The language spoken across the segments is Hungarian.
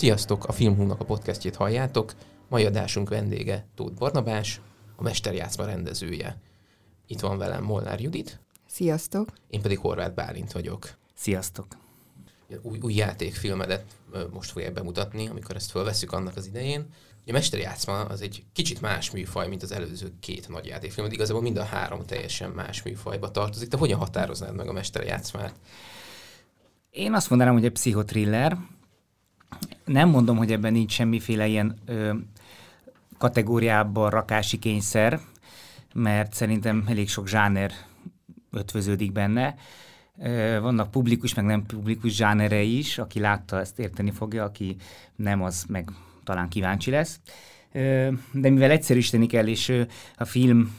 Sziasztok! A Filmhúnak a podcastjét halljátok. Mai adásunk vendége Tóth Barnabás, a Mesterjátszma rendezője. Itt van velem Molnár Judit. Sziasztok! Én pedig Horváth Bálint vagyok. Sziasztok! Új, új játékfilmedet most fogják bemutatni, amikor ezt felveszük annak az idején. A Mesterjátszma az egy kicsit más műfaj, mint az előző két nagy játékfilm. Igazából mind a három teljesen más műfajba tartozik. Te hogyan határoznád meg a Mesterjátszmát? Én azt mondanám, hogy egy pszichotriller. Nem mondom, hogy ebben nincs semmiféle ilyen ö, kategóriában rakási kényszer, mert szerintem elég sok zsáner ötvöződik benne. Vannak publikus, meg nem publikus zsánere is, aki látta, ezt érteni fogja, aki nem, az meg talán kíváncsi lesz. De mivel egyszerűsíteni kell, és a film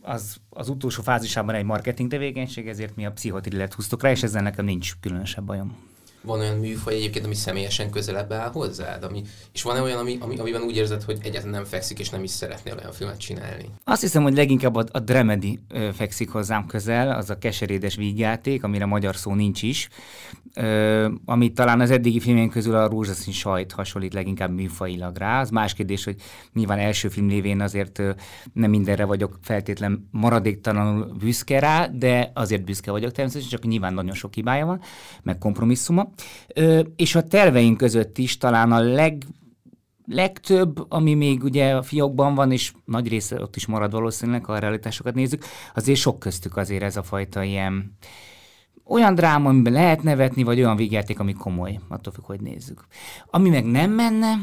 az, az utolsó fázisában egy marketing tevékenység, ezért mi a pszichotrillet húztok rá, és ezzel nekem nincs különösebb bajom van olyan műfaj egyébként, ami személyesen közelebb áll hozzád? Ami, és van-e olyan, ami, ami, amiben úgy érzed, hogy egyáltalán nem fekszik, és nem is szeretnél olyan filmet csinálni? Azt hiszem, hogy leginkább a, a Dramedy fekszik hozzám közel, az a keserédes vígjáték, amire magyar szó nincs is, ö, ami talán az eddigi filmén közül a rózsaszín sajt hasonlít leginkább műfajilag rá. Az más kérdés, hogy nyilván első film lévén azért ö, nem mindenre vagyok feltétlen maradéktalanul büszke rá, de azért büszke vagyok természetesen, csak nyilván nagyon sok hibája van, meg kompromisszuma. És a terveink között is talán a leg legtöbb, ami még ugye a fiókban van, és nagy része ott is marad valószínűleg, ha a realitásokat nézzük, azért sok köztük azért ez a fajta ilyen olyan dráma, amiben lehet nevetni, vagy olyan végjáték, ami komoly, attól függ, hogy nézzük. Ami meg nem menne,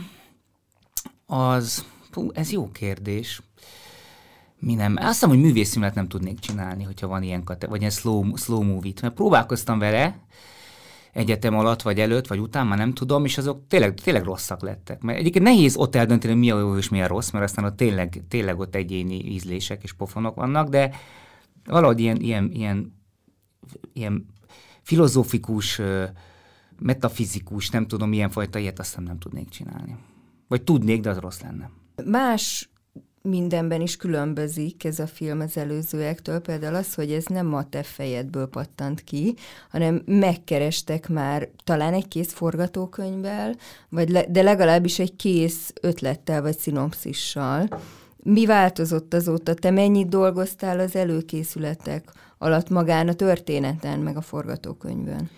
az, hú, ez jó kérdés. Mi nem? Azt hiszem, hogy művészfilmet nem tudnék csinálni, hogyha van ilyen kate- vagy ilyen slow, slow movie-t, mert próbálkoztam vele, egyetem alatt, vagy előtt, vagy után, már nem tudom, és azok tényleg, tényleg rosszak lettek. Mert egyébként nehéz ott eldönteni, mi a jó és mi a rossz, mert aztán ott tényleg, tényleg ott egyéni ízlések és pofonok vannak, de valahogy ilyen, ilyen, ilyen, ilyen filozófikus, metafizikus, nem tudom, milyen fajta ilyet aztán nem tudnék csinálni. Vagy tudnék, de az rossz lenne. Más mindenben is különbözik ez a film az előzőektől, például az, hogy ez nem a te fejedből pattant ki, hanem megkerestek már talán egy kész forgatókönyvvel, vagy le, de legalábbis egy kész ötlettel vagy szinopszissal. Mi változott azóta? Te mennyit dolgoztál az előkészületek alatt magán a történeten, meg a forgatókönyvön?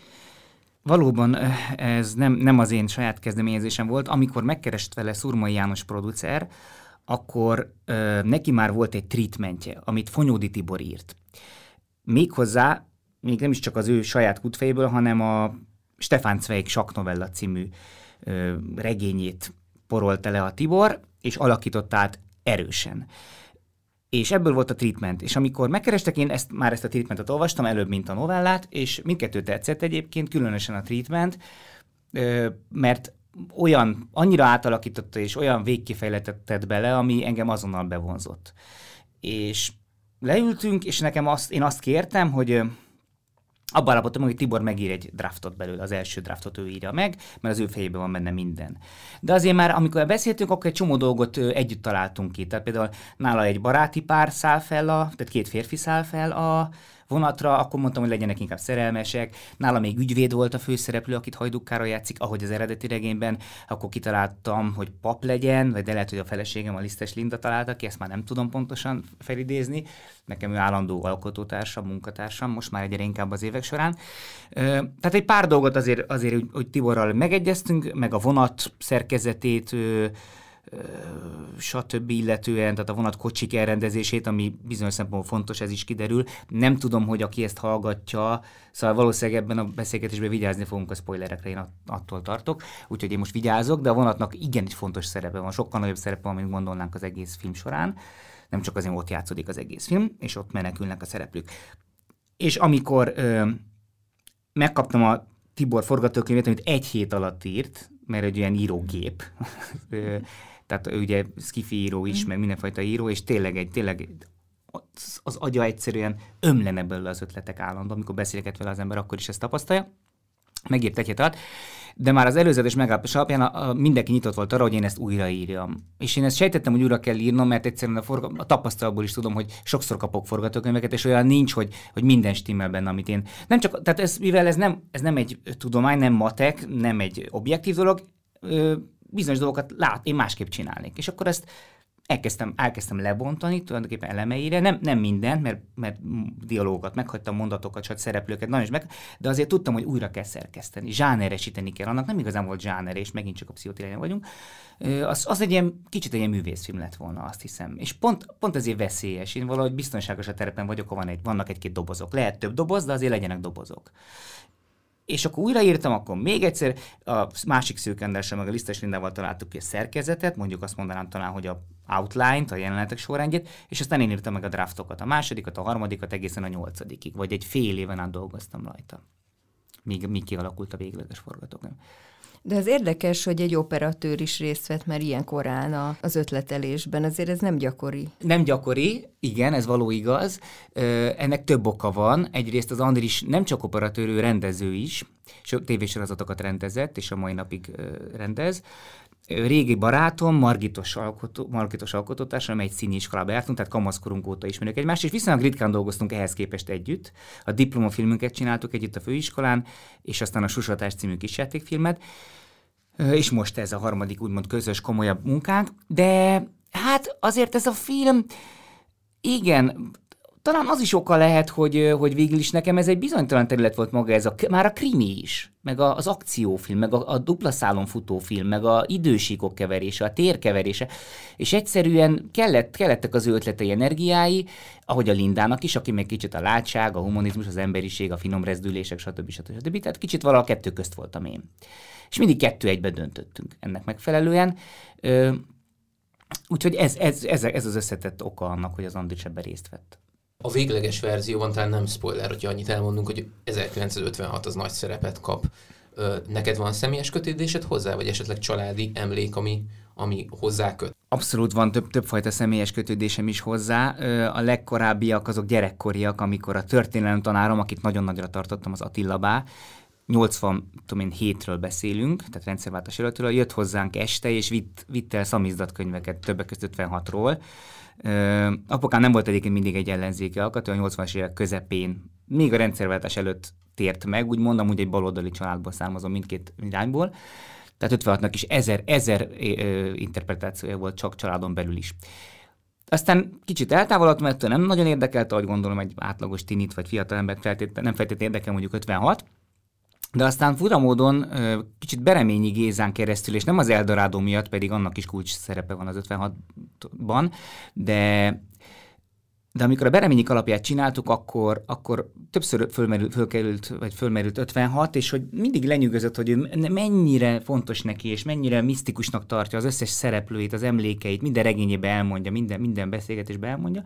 Valóban eh, ez nem, nem az én saját kezdeményezésem volt. Amikor megkerest vele Szurmai János producer, akkor ö, neki már volt egy treatmentje, amit Fonyódi Tibor írt. Méghozzá, még nem is csak az ő saját kutfejéből, hanem a Stefán Zweig Saknovella című ö, regényét porolta le a Tibor, és alakította át erősen. És ebből volt a treatment. És amikor megkerestek, én ezt, már ezt a treatmentet olvastam, előbb, mint a novellát, és mindkettő tetszett egyébként, különösen a treatment, mert olyan, annyira átalakította és olyan végkifejletet bele, ami engem azonnal bevonzott. És leültünk, és nekem azt, én azt kértem, hogy abban állapodtam, hogy Tibor megír egy draftot belőle, az első draftot ő írja meg, mert az ő fejében van benne minden. De azért már, amikor beszéltünk, akkor egy csomó dolgot együtt találtunk ki. Tehát például nála egy baráti pár száll fel, a, tehát két férfi száll fel a, vonatra, akkor mondtam, hogy legyenek inkább szerelmesek. Nála még ügyvéd volt a főszereplő, akit Hajdukkára játszik, ahogy az eredeti regényben, akkor kitaláltam, hogy pap legyen, vagy de lehet, hogy a feleségem a Lisztes Linda találta ki, ezt már nem tudom pontosan felidézni. Nekem ő állandó alkotótársam, munkatársam, most már egyre inkább az évek során. Tehát egy pár dolgot azért, azért hogy Tiborral megegyeztünk, meg a vonat szerkezetét, stb. illetően, tehát a vonat kocsik elrendezését, ami bizonyos szempontból fontos, ez is kiderül. Nem tudom, hogy aki ezt hallgatja, szóval valószínűleg ebben a beszélgetésben vigyázni fogunk a spoilerekre, én attól tartok, úgyhogy én most vigyázok, de a vonatnak igen egy fontos szerepe van, sokkal nagyobb szerepe van, mint gondolnánk az egész film során. Nem csak azért ott játszódik az egész film, és ott menekülnek a szereplők. És amikor ö, megkaptam a Tibor forgatókönyvét, amit egy hét alatt írt, mert egy olyan írógép, tehát ugye skifi író is, mm. meg mindenfajta író, és tényleg egy, tényleg az, az agya egyszerűen ömlene belőle az ötletek állandóan, amikor beszélget vele az ember, akkor is ezt tapasztalja. megírt egy hét de már az előzetes megállapodás alapján a, a, mindenki nyitott volt arra, hogy én ezt újraírjam. És én ezt sejtettem, hogy újra kell írnom, mert egyszerűen a, forga, a tapasztalatból is tudom, hogy sokszor kapok forgatókönyveket, és olyan nincs, hogy, hogy minden stimmel benne, amit én. Nem csak, tehát ez, mivel ez nem, ez nem egy tudomány, nem matek, nem egy objektív dolog, ö, bizonyos dolgokat lát, én másképp csinálnék. És akkor ezt elkezdtem, elkezdtem lebontani tulajdonképpen elemeire, nem, nem mindent, mert, mert dialógokat meghagytam, mondatokat, csak szereplőket, nagyon is meg, de azért tudtam, hogy újra kell szerkeszteni, zsáneresíteni kell, annak nem igazán volt zsáner, és megint csak a pszichotéren vagyunk. Az, az egy ilyen, kicsit egy ilyen művészfilm lett volna, azt hiszem. És pont, pont ezért veszélyes. Én valahogy biztonságos a terepen vagyok, ha van egy, vannak egy-két dobozok. Lehet több doboz, de azért legyenek dobozok és akkor újraírtam, akkor még egyszer a másik szőkendersen, meg a Lisztes Lindával találtuk ki a szerkezetet, mondjuk azt mondanám talán, hogy a outline-t, a jelenetek sorrendjét, és aztán én írtam meg a draftokat, a másodikat, a harmadikat egészen a nyolcadikig, vagy egy fél éven át dolgoztam rajta, míg, míg kialakult a végleges forgatókönyv. De az érdekes, hogy egy operatőr is részt vett már ilyen korán az ötletelésben, azért ez nem gyakori. Nem gyakori, igen, ez való igaz. Ennek több oka van. Egyrészt az Andris nem csak operatőr, ő rendező is, tévésorozatokat rendezett, és a mai napig rendez régi barátom, Margitos, alkotó, Margitos alkotótársam, egy színi iskolába jártunk, tehát kamaszkorunk óta ismerjük egymást, és viszonylag ritkán dolgoztunk ehhez képest együtt. A diplomafilmünket csináltuk együtt a főiskolán, és aztán a Susatás című kisjátékfilmet, és most ez a harmadik úgymond közös, komolyabb munkánk, de hát azért ez a film, igen, talán az is oka lehet, hogy, hogy végül is nekem ez egy bizonytalan terület volt maga, ez a, már a krimi is, meg a, az akciófilm, meg a, a dupla szálon futófilm, meg a idősíkok keverése, a tér keverése, és egyszerűen kellett, kellettek az ő ötletei, energiái, ahogy a Lindának is, aki meg kicsit a látság, a humanizmus, az emberiség, a finom rezdülések, stb. stb. stb. Tehát kicsit valaha kettő közt voltam én. És mindig kettő egybe döntöttünk ennek megfelelően. Ö, úgyhogy ez, ez, ez, ez az összetett oka annak, hogy az Andris ebben részt vett. A végleges verzióban talán nem spoiler, hogyha annyit elmondunk, hogy 1956 az nagy szerepet kap. Neked van személyes kötődésed hozzá, vagy esetleg családi emlék, ami, ami hozzá köt? Abszolút van több, többfajta személyes kötődésem is hozzá. A legkorábbiak azok gyerekkoriak, amikor a történelem tanárom, akit nagyon nagyra tartottam, az Attila Bá, 80, tudom én, hétről beszélünk, tehát rendszerváltás előttől, jött hozzánk este, és vitt, vitt el szamizdat könyveket, többek között 56-ról, apukám nem volt egyébként mindig egy ellenzéki alkató, a 80-as évek közepén, még a rendszerváltás előtt tért meg, úgy mondom, hogy egy baloldali családból származom mindkét irányból, tehát 56-nak is ezer, ezer interpretációja volt csak családon belül is. Aztán kicsit eltávolodtam ettől, nem nagyon érdekelte, ahogy gondolom egy átlagos tinit vagy fiatalembert feltétlenül, nem feltétlenül érdekel mondjuk 56, de aztán furamódon kicsit Bereményi Gézán keresztül, és nem az Eldorádó miatt, pedig annak is kulcs szerepe van az 56-ban, de de amikor a Bereményik alapját csináltuk, akkor, akkor többször fölmerült, fölkerült, vagy fölmerült 56, és hogy mindig lenyűgözött, hogy ő mennyire fontos neki, és mennyire misztikusnak tartja az összes szereplőit, az emlékeit, minden regényébe elmondja, minden, minden beszélgetésbe elmondja.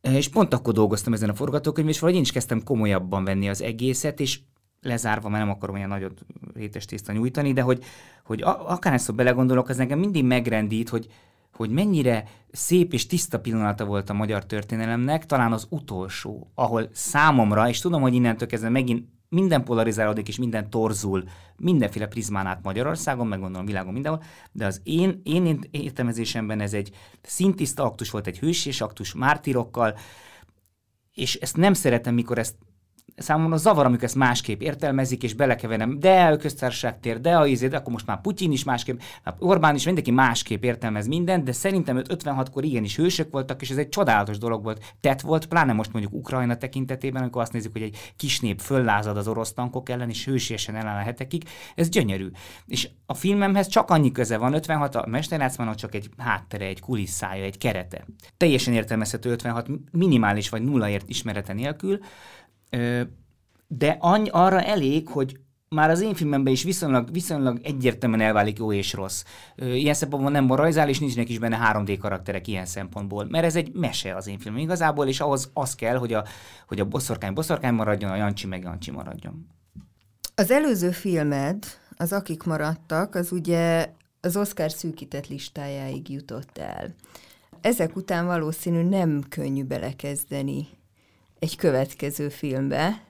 És pont akkor dolgoztam ezen a forgatókönyvön, és valahogy én is kezdtem komolyabban venni az egészet, és lezárva, mert nem akarom olyan nagyot rétes tészta nyújtani, de hogy, hogy akárhányszor belegondolok, az nekem mindig megrendít, hogy, hogy mennyire szép és tiszta pillanata volt a magyar történelemnek, talán az utolsó, ahol számomra, és tudom, hogy innentől kezdve megint minden polarizálódik és minden torzul, mindenféle prizmán át Magyarországon, meg gondolom világon mindenhol, de az én, én értelmezésemben ez egy szintiszta aktus volt, egy hősés aktus mártírokkal, és ezt nem szeretem, mikor ezt számomra zavar, amikor ezt másképp értelmezik, és belekeverem, de a köztársaság de a izé, de akkor most már Putyin is másképp, Orbán is, mindenki másképp értelmez mindent, de szerintem 56-kor igenis hősök voltak, és ez egy csodálatos dolog volt. Tett volt, pláne most mondjuk Ukrajna tekintetében, amikor azt nézzük, hogy egy kis nép föllázad az orosz tankok ellen, és hősiesen ellen a ez gyönyörű. És a filmemhez csak annyi köze van, 56 a mesterjátszmának csak egy háttere, egy kulisszája, egy kerete. Teljesen értelmezhető 56 minimális vagy nulla ért ismerete nélkül, de annyi, arra elég, hogy már az én filmemben is viszonylag, viszonylag egyértelműen elválik jó és rossz. Ilyen szempontból nem moralizál, és nincsenek is benne 3D karakterek ilyen szempontból, mert ez egy mese az én filmem igazából, és ahhoz az kell, hogy a, hogy a boszorkány boszorkány maradjon, a Jancsi meg Jancsi maradjon. Az előző filmed, az Akik maradtak, az ugye az Oscar szűkített listájáig jutott el. Ezek után valószínű nem könnyű belekezdeni egy következő filmbe.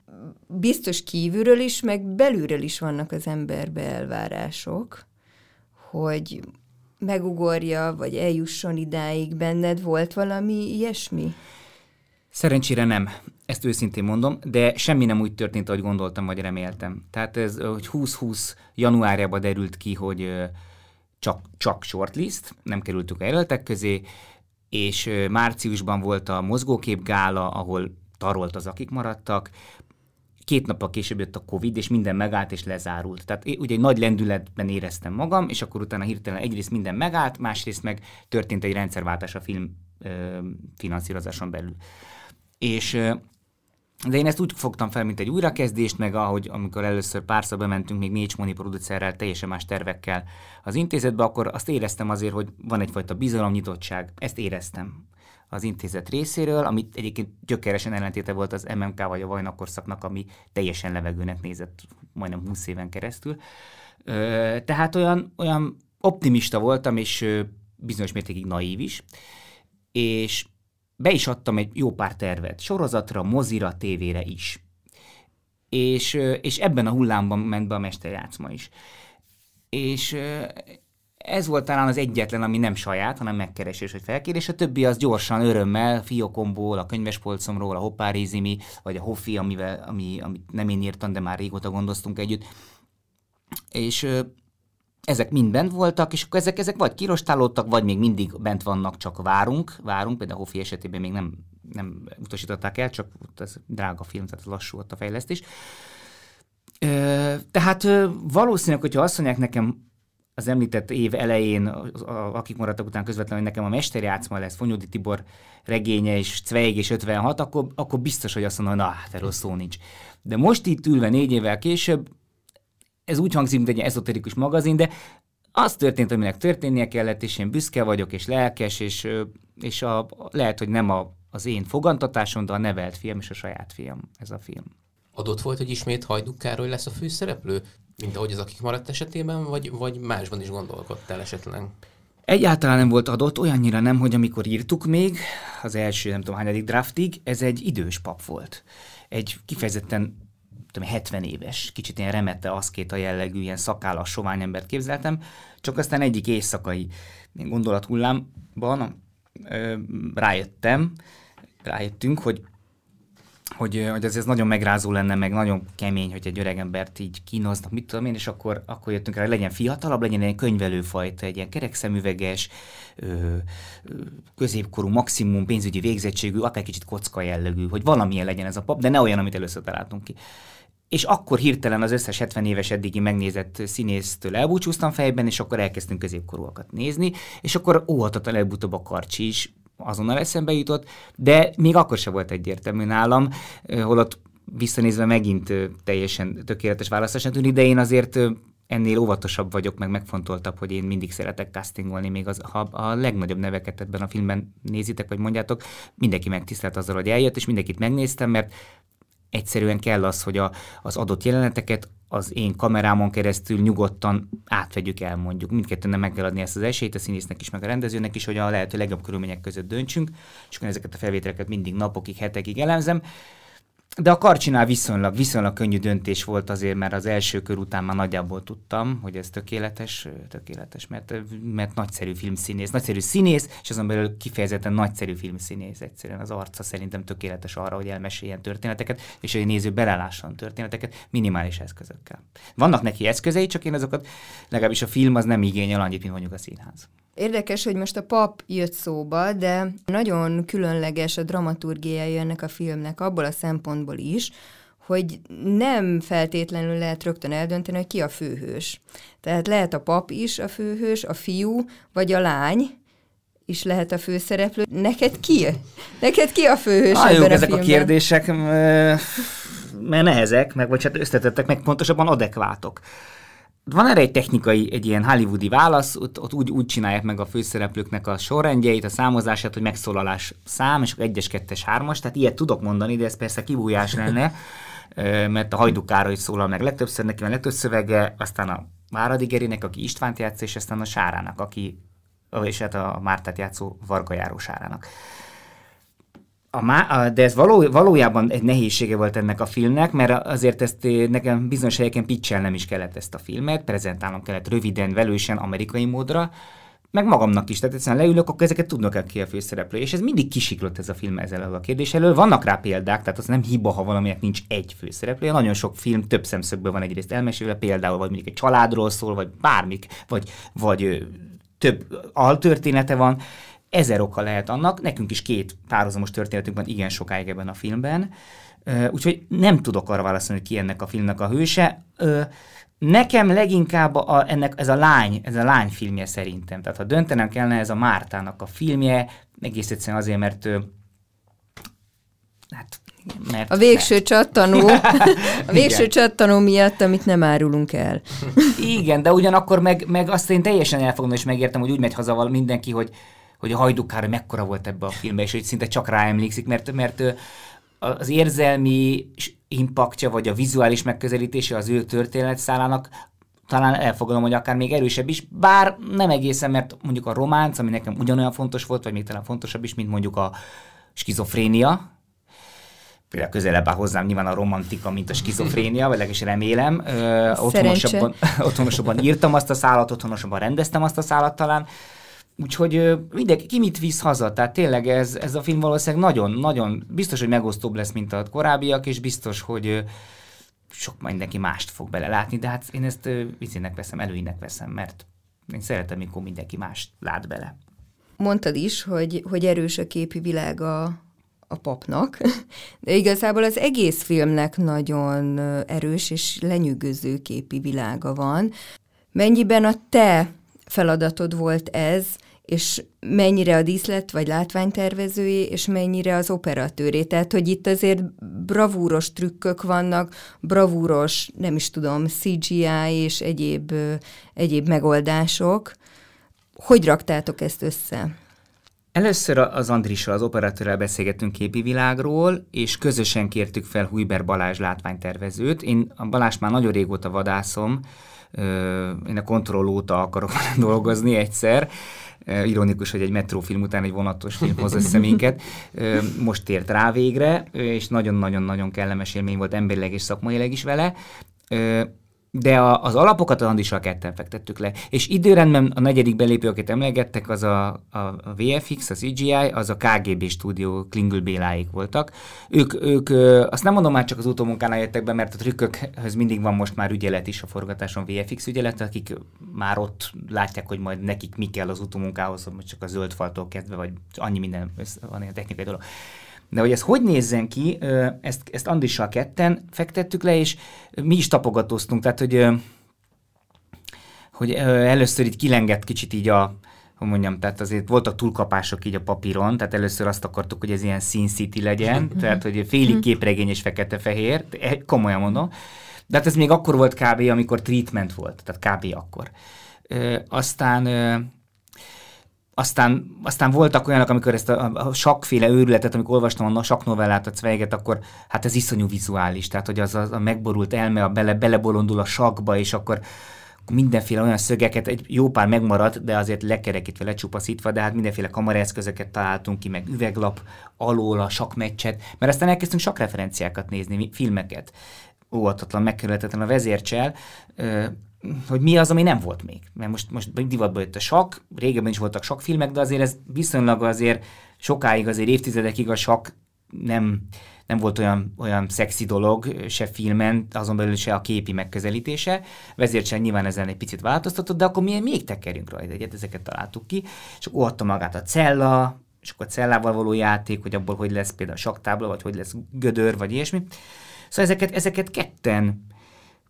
Biztos kívülről is, meg belülről is vannak az emberbe elvárások, hogy megugorja, vagy eljusson idáig benned. Volt valami ilyesmi? Szerencsére nem, ezt őszintén mondom, de semmi nem úgy történt, ahogy gondoltam, vagy reméltem. Tehát ez, hogy 2020 januárjában derült ki, hogy csak, csak shortlist, nem kerültük a jelöltek közé, és márciusban volt a mozgókép gála, ahol tarolt az, akik maradtak, két nappal később jött a Covid, és minden megállt és lezárult. Tehát ugye egy nagy lendületben éreztem magam, és akkor utána hirtelen egyrészt minden megállt, másrészt meg történt egy rendszerváltás a film ö, finanszírozáson belül. És de én ezt úgy fogtam fel, mint egy újrakezdést, meg ahogy amikor először párszor bementünk még négy Moni producerrel, teljesen más tervekkel az intézetbe, akkor azt éreztem azért, hogy van egyfajta bizalomnyitottság. Ezt éreztem az intézet részéről, amit egyébként gyökeresen ellentéte volt az MMK vagy a vajnakorszaknak, ami teljesen levegőnek nézett majdnem 20 éven keresztül. Tehát olyan, olyan optimista voltam, és bizonyos mértékig naív is, és be is adtam egy jó pár tervet, sorozatra, mozira, tévére is. És, és ebben a hullámban ment be a mesterjátszma is. És ez volt talán az egyetlen, ami nem saját, hanem megkeresés vagy felkérés. A többi az gyorsan, örömmel, fiókomból, a könyvespolcomról, a Hoppárizimi, vagy a Hoffi, amivel, ami, amit nem én írtam, de már régóta gondoztunk együtt. És ezek mind bent voltak, és akkor ezek, ezek vagy kirostálódtak, vagy még mindig bent vannak, csak várunk, várunk, például Hoffi esetében még nem, nem utasították el, csak ez drága film, tehát lassú ott a fejlesztés. Tehát valószínűleg, hogyha azt mondják nekem az említett év elején, akik maradtak után közvetlenül, hogy nekem a mesterjátszma lesz, Fonyódi Tibor regénye és Cveig és 56, akkor, akkor biztos, hogy azt mondom, na, hát erről szó nincs. De most itt ülve négy évvel később, ez úgy hangzik, mint egy ezoterikus magazin, de az történt, aminek történnie kellett, és én büszke vagyok, és lelkes, és, és a, lehet, hogy nem a, az én fogantatásom, de a nevelt fiam és a saját fiam ez a film. Adott volt, hogy ismét Hajduk Károly lesz a főszereplő, mint ahogy az, akik maradt esetében, vagy, vagy másban is gondolkodtál esetleg? Egyáltalán nem volt adott, olyannyira nem, hogy amikor írtuk még, az első nem tudom hányadik draftig, ez egy idős pap volt. Egy kifejezetten tudom, 70 éves, kicsit ilyen remette a jellegű, ilyen szakállas, sovány embert képzeltem, csak aztán egyik éjszakai gondolathullámban rájöttem, rájöttünk, hogy hogy, hogy ez, ez nagyon megrázó lenne, meg nagyon kemény, hogy egy öreg embert így kínoznak, mit tudom én, és akkor, akkor jöttünk rá, hogy legyen fiatalabb, legyen egy könyvelőfajta, egy ilyen kerekszemüveges, középkorú, maximum pénzügyi végzettségű, akár kicsit kocka jellegű, hogy valamilyen legyen ez a pap, de ne olyan, amit először találtunk ki. És akkor hirtelen az összes 70 éves eddigi megnézett színésztől elbúcsúztam fejben, és akkor elkezdtünk középkorúakat nézni, és akkor óhatott előbb-utóbb a karcsi is azonnal eszembe jutott, de még akkor se volt egyértelmű nálam, holott visszanézve megint teljesen tökéletes választásnak tűnik, de én azért ennél óvatosabb vagyok, meg megfontoltabb, hogy én mindig szeretek castingolni, még az, ha a legnagyobb neveket ebben a filmben nézitek, vagy mondjátok, mindenki megtisztelt azzal, hogy eljött, és mindenkit megnéztem, mert egyszerűen kell az, hogy a, az adott jeleneteket az én kamerámon keresztül nyugodtan átvegyük el, mondjuk. Mindkettőnek meg kell adni ezt az esélyt, a színésznek is, meg a rendezőnek is, hogy a lehető legjobb körülmények között döntsünk, és akkor ezeket a felvételeket mindig napokig, hetekig elemzem. De a karcsinál viszonylag, viszonylag könnyű döntés volt azért, mert az első kör után már nagyjából tudtam, hogy ez tökéletes, tökéletes, mert, mert nagyszerű filmszínész, nagyszerű színész, és azon belül kifejezetten nagyszerű filmszínész egyszerűen. Az arca szerintem tökéletes arra, hogy elmeséljen történeteket, és hogy a néző belelásson történeteket minimális eszközökkel. Vannak neki eszközei, csak én azokat, legalábbis a film az nem igényel annyit, mint mondjuk a színház. Érdekes, hogy most a pap jött szóba, de nagyon különleges a dramaturgiája ennek a filmnek abból a szempontból is, hogy nem feltétlenül lehet rögtön eldönteni, hogy ki a főhős. Tehát lehet a pap is a főhős, a fiú, vagy a lány, is lehet a főszereplő. Neked ki? Neked ki a főhős ah, ebben jó, a ezek filmben? a kérdések, mert nehezek, meg vagy hát összetettek, meg pontosabban adekvátok van erre egy technikai, egy ilyen hollywoodi válasz, ott, ott úgy, úgy csinálják meg a főszereplőknek a sorrendjeit, a számozását, hogy megszólalás szám, és akkor egyes, kettes, hármas, tehát ilyet tudok mondani, de ez persze kibújás lenne, mert a Hajduk Károly szólal meg legtöbbször, neki van legtöbb szövege, aztán a Váradi Gerinek, aki Istvánt játsz, és aztán a Sárának, aki, és hát a Mártát játszó Varga Járó Sárának. A má, a, de ez való, valójában egy nehézsége volt ennek a filmnek, mert azért ezt eh, nekem bizonyos helyeken pitchelnem is kellett ezt a filmet, prezentálnom kellett röviden, velősen, amerikai módra, meg magamnak is, tehát egyszerűen leülök, akkor ezeket tudnak ki a főszereplő. És ez mindig kisiklott ez a film ezzel a kérdés elől. Vannak rá példák, tehát az nem hiba, ha valaminek nincs egy főszereplő. Nagyon sok film több szemszögből van egyrészt elmesélve, például vagy mondjuk egy családról szól, vagy bármik, vagy, vagy több altörténete van. Ezer oka lehet annak, nekünk is két párhuzamos történetünk van igen sokáig ebben a filmben. Úgyhogy nem tudok arra válaszolni, hogy ki ennek a filmnek a hőse. Nekem leginkább a, ennek ez a lány, ez a lány filmje szerintem. Tehát ha döntenem kellene, ez a Mártának a filmje, egész egyszerűen azért, mert hát mert, a végső mert. csattanó, a végső csattanó miatt, amit nem árulunk el. Igen, de ugyanakkor meg, meg azt én teljesen elfogom, és megértem, hogy úgy megy haza mindenki, hogy, hogy a hajdukára mekkora volt ebbe a filmbe, és hogy szinte csak ráemlékszik, mert, mert az érzelmi impaktja, vagy a vizuális megközelítése az ő történetszálának talán elfogadom, hogy akár még erősebb is, bár nem egészen, mert mondjuk a románc, ami nekem ugyanolyan fontos volt, vagy még talán fontosabb is, mint mondjuk a skizofrénia, például közelebb áll hozzám nyilván a romantika, mint a skizofrénia, vagy legalábbis remélem. Ö, otthonosabban, otthonosabban írtam azt a szállat, otthonosabban rendeztem azt a szállat talán. Úgyhogy mindenki, ki mit visz haza? Tehát tényleg ez, ez a film valószínűleg nagyon-nagyon biztos, hogy megosztóbb lesz, mint a korábbiak, és biztos, hogy sok mindenki mást fog belelátni, de hát én ezt vizének veszem, előinek veszem, mert én szeretem, mikor mindenki mást lát bele. Mondtad is, hogy, hogy erős a képi világ a, a papnak, de igazából az egész filmnek nagyon erős és lenyűgöző képi világa van. Mennyiben a te feladatod volt ez, és mennyire a díszlet vagy látványtervezői, és mennyire az operatőré. Tehát, hogy itt azért bravúros trükkök vannak, bravúros, nem is tudom, CGI és egyéb, egyéb megoldások. Hogy raktátok ezt össze? Először az Andrissal, az operatőrrel beszélgettünk képi világról, és közösen kértük fel Hújber Balázs látványtervezőt. Én a Balázs már nagyon régóta vadászom, én a kontroll óta akarok dolgozni egyszer, ironikus, hogy egy metrófilm után egy vonatos film hoz össze minket. Most tért rá végre, és nagyon-nagyon-nagyon kellemes élmény volt emberileg és szakmaileg is vele de a, az alapokat az Andissal ketten fektettük le. És időrendben a negyedik belépő, akit emlegettek, az a, a, a VFX, a CGI, az a KGB stúdió Klingül Béláik voltak. Ők, ők azt nem mondom már csak az utómunkánál jöttek be, mert a trükkökhöz mindig van most már ügyelet is a forgatáson, VFX ügyelet, akik már ott látják, hogy majd nekik mi kell az utómunkához, hogy csak a zöld faltól kezdve, vagy annyi minden van ilyen technikai dolog. De hogy ez hogy nézzen ki, ezt, ezt Andrissal ketten fektettük le, és mi is tapogatóztunk, tehát hogy, hogy először itt kilengett kicsit így a, hogy mondjam, tehát azért voltak túlkapások így a papíron, tehát először azt akartuk, hogy ez ilyen Sin City legyen, tehát hogy félig képregény és fekete-fehér, komolyan mondom, de hát ez még akkor volt kb., amikor treatment volt, tehát kb. akkor. Ö, aztán aztán, aztán voltak olyanok, amikor ezt a, a sakféle őrületet, amikor olvastam a saknovellát, a Cveiget, akkor hát ez iszonyú vizuális, tehát hogy az, az a megborult elme a bele, belebolondul a sakba, és akkor mindenféle olyan szögeket, egy jó pár megmaradt, de azért lekerekítve, lecsupaszítva, de hát mindenféle kameraeszközöket találtunk ki, meg üveglap alól a sakmeccset, mert aztán elkezdtünk sakreferenciákat nézni, filmeket. Óvatatlan, megkerülhetetlen a vezércsel, hogy mi az, ami nem volt még. Mert most, most divatba jött a sakk, régebben is voltak filmek, de azért ez viszonylag azért sokáig, azért évtizedekig a sakk nem, nem volt olyan, olyan szexi dolog se filmen, azon belül se a képi megközelítése. Vezércsel nyilván ezen egy picit változtatott, de akkor milyen még tekerünk rajta egyet, ezeket találtuk ki. És akkor adta magát a cella, és akkor a cellával való játék, hogy abból hogy lesz például saktábla, vagy hogy lesz gödör, vagy ilyesmi. Szóval ezeket, ezeket ketten,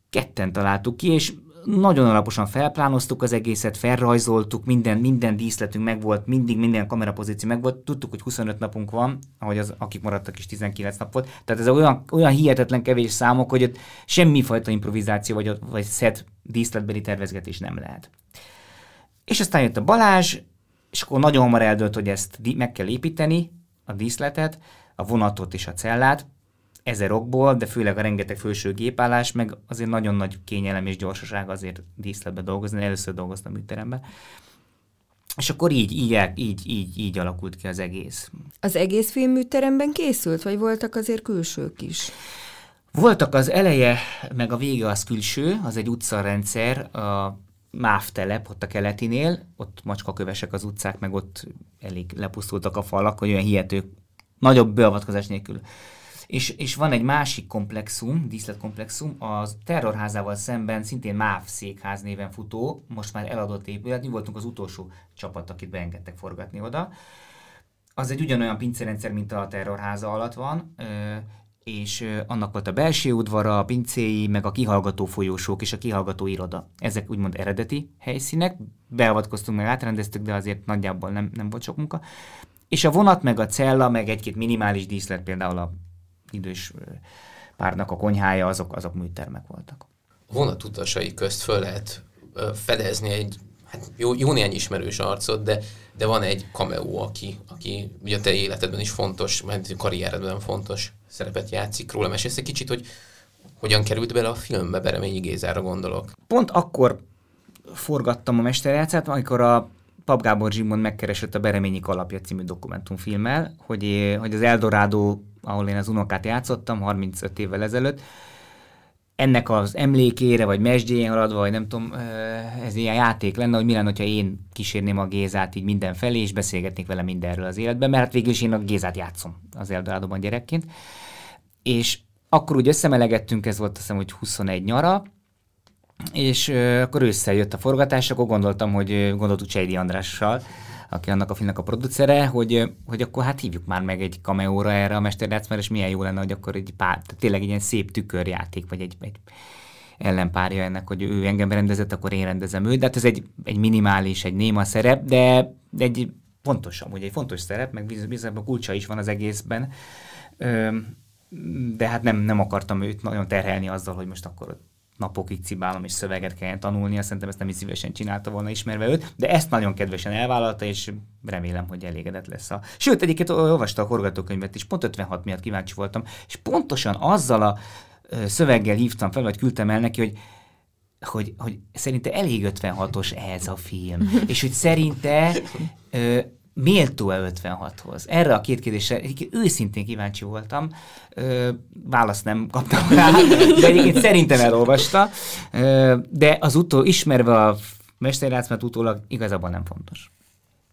ketten találtuk ki, és nagyon alaposan felplánoztuk az egészet, felrajzoltuk, minden, minden díszletünk megvolt, mindig minden kamerapozíció megvolt, tudtuk, hogy 25 napunk van, ahogy az, akik maradtak is 19 nap volt, tehát ez olyan, olyan hihetetlen kevés számok, hogy ott semmifajta improvizáció vagy, vagy szed díszletbeli tervezgetés nem lehet. És aztán jött a Balázs, és akkor nagyon hamar eldölt, hogy ezt meg kell építeni, a díszletet, a vonatot és a cellát, ezer okból, de főleg a rengeteg felső gépállás, meg azért nagyon nagy kényelem és gyorsaság azért díszletbe dolgozni. Először dolgoztam műteremben. És akkor így, így, így, így, így alakult ki az egész. Az egész filmműteremben készült, vagy voltak azért külsők is? Voltak az eleje, meg a vége az külső, az egy utcarendszer, a Máv telep, ott a keletinél, ott macskakövesek az utcák, meg ott elég lepusztultak a falak, hogy olyan hihető, nagyobb beavatkozás nélkül. És, és van egy másik komplexum, díszletkomplexum, az terrorházával szemben szintén MÁV székház néven futó, most már eladott épület, mi voltunk az utolsó csapat, akit beengedtek forgatni oda. Az egy ugyanolyan pincerendszer, mint a terrorháza alatt van, és annak volt a belső udvara, a pincéi, meg a kihallgató folyósók és a kihallgató iroda. Ezek úgymond eredeti helyszínek, beavatkoztunk, meg átrendeztük, de azért nagyjából nem, nem volt sok munka. És a vonat, meg a cella, meg egy-két minimális díszlet, például a idős párnak a konyhája, azok, azok műtermek voltak. A vonat utasai közt föl lehet fedezni egy hát jó, jó néhány ismerős arcot, de, de van egy cameo, aki, aki ugye a te életedben is fontos, mert karrieredben fontos szerepet játszik. Róla mesélsz egy kicsit, hogy hogyan került bele a filmbe, Bereményi Gézára gondolok. Pont akkor forgattam a mesterjátszát, amikor a Pap Gábor Zsimon megkeresett a Bereményi Kalapja című dokumentumfilmmel, hogy, hogy az Eldorado, ahol én az unokát játszottam 35 évvel ezelőtt, ennek az emlékére, vagy mesdjén haladva, vagy nem tudom, ez ilyen játék lenne, hogy mi lenne, ha én kísérném a Gézát így mindenfelé, és beszélgetnék vele mindenről az életben, mert hát végül is én a Gézát játszom az Eldorádóban gyerekként. És akkor úgy összemelegettünk, ez volt azt hiszem, hogy 21 nyara, és uh, akkor ősszel jött a forgatás, akkor gondoltam, hogy uh, gondoltuk Csejdi Andrással, aki annak a filmnek a producere, hogy, hogy akkor hát hívjuk már meg egy kameóra erre a mesterjátszmára, és milyen jó lenne, hogy akkor egy pár, tényleg egy ilyen szép tükörjáték, vagy egy, egy ellenpárja ennek, hogy ő engem rendezett, akkor én rendezem őt. De hát ez egy, egy minimális, egy néma szerep, de egy fontos amúgy, egy fontos szerep, meg bizony a kulcsa is van az egészben. De hát nem, nem akartam őt nagyon terhelni azzal, hogy most akkor napokig cibálom és szöveget kelljen tanulnia, szerintem ezt nem is szívesen csinálta volna ismerve őt, de ezt nagyon kedvesen elvállalta, és remélem, hogy elégedett lesz. A... Sőt, egyébként olvasta a forgatókönyvet is, pont 56 miatt kíváncsi voltam, és pontosan azzal a szöveggel hívtam fel, vagy küldtem el neki, hogy hogy, hogy szerinte elég 56-os ez a film, és hogy szerinte ö, méltó-e 56-hoz? Erre a két kérdésre őszintén kíváncsi voltam, ö, választ nem kaptam rá, de egyébként szerintem elolvasta, ö, de az utó, ismerve a mesterjátszmát utólag igazából nem fontos.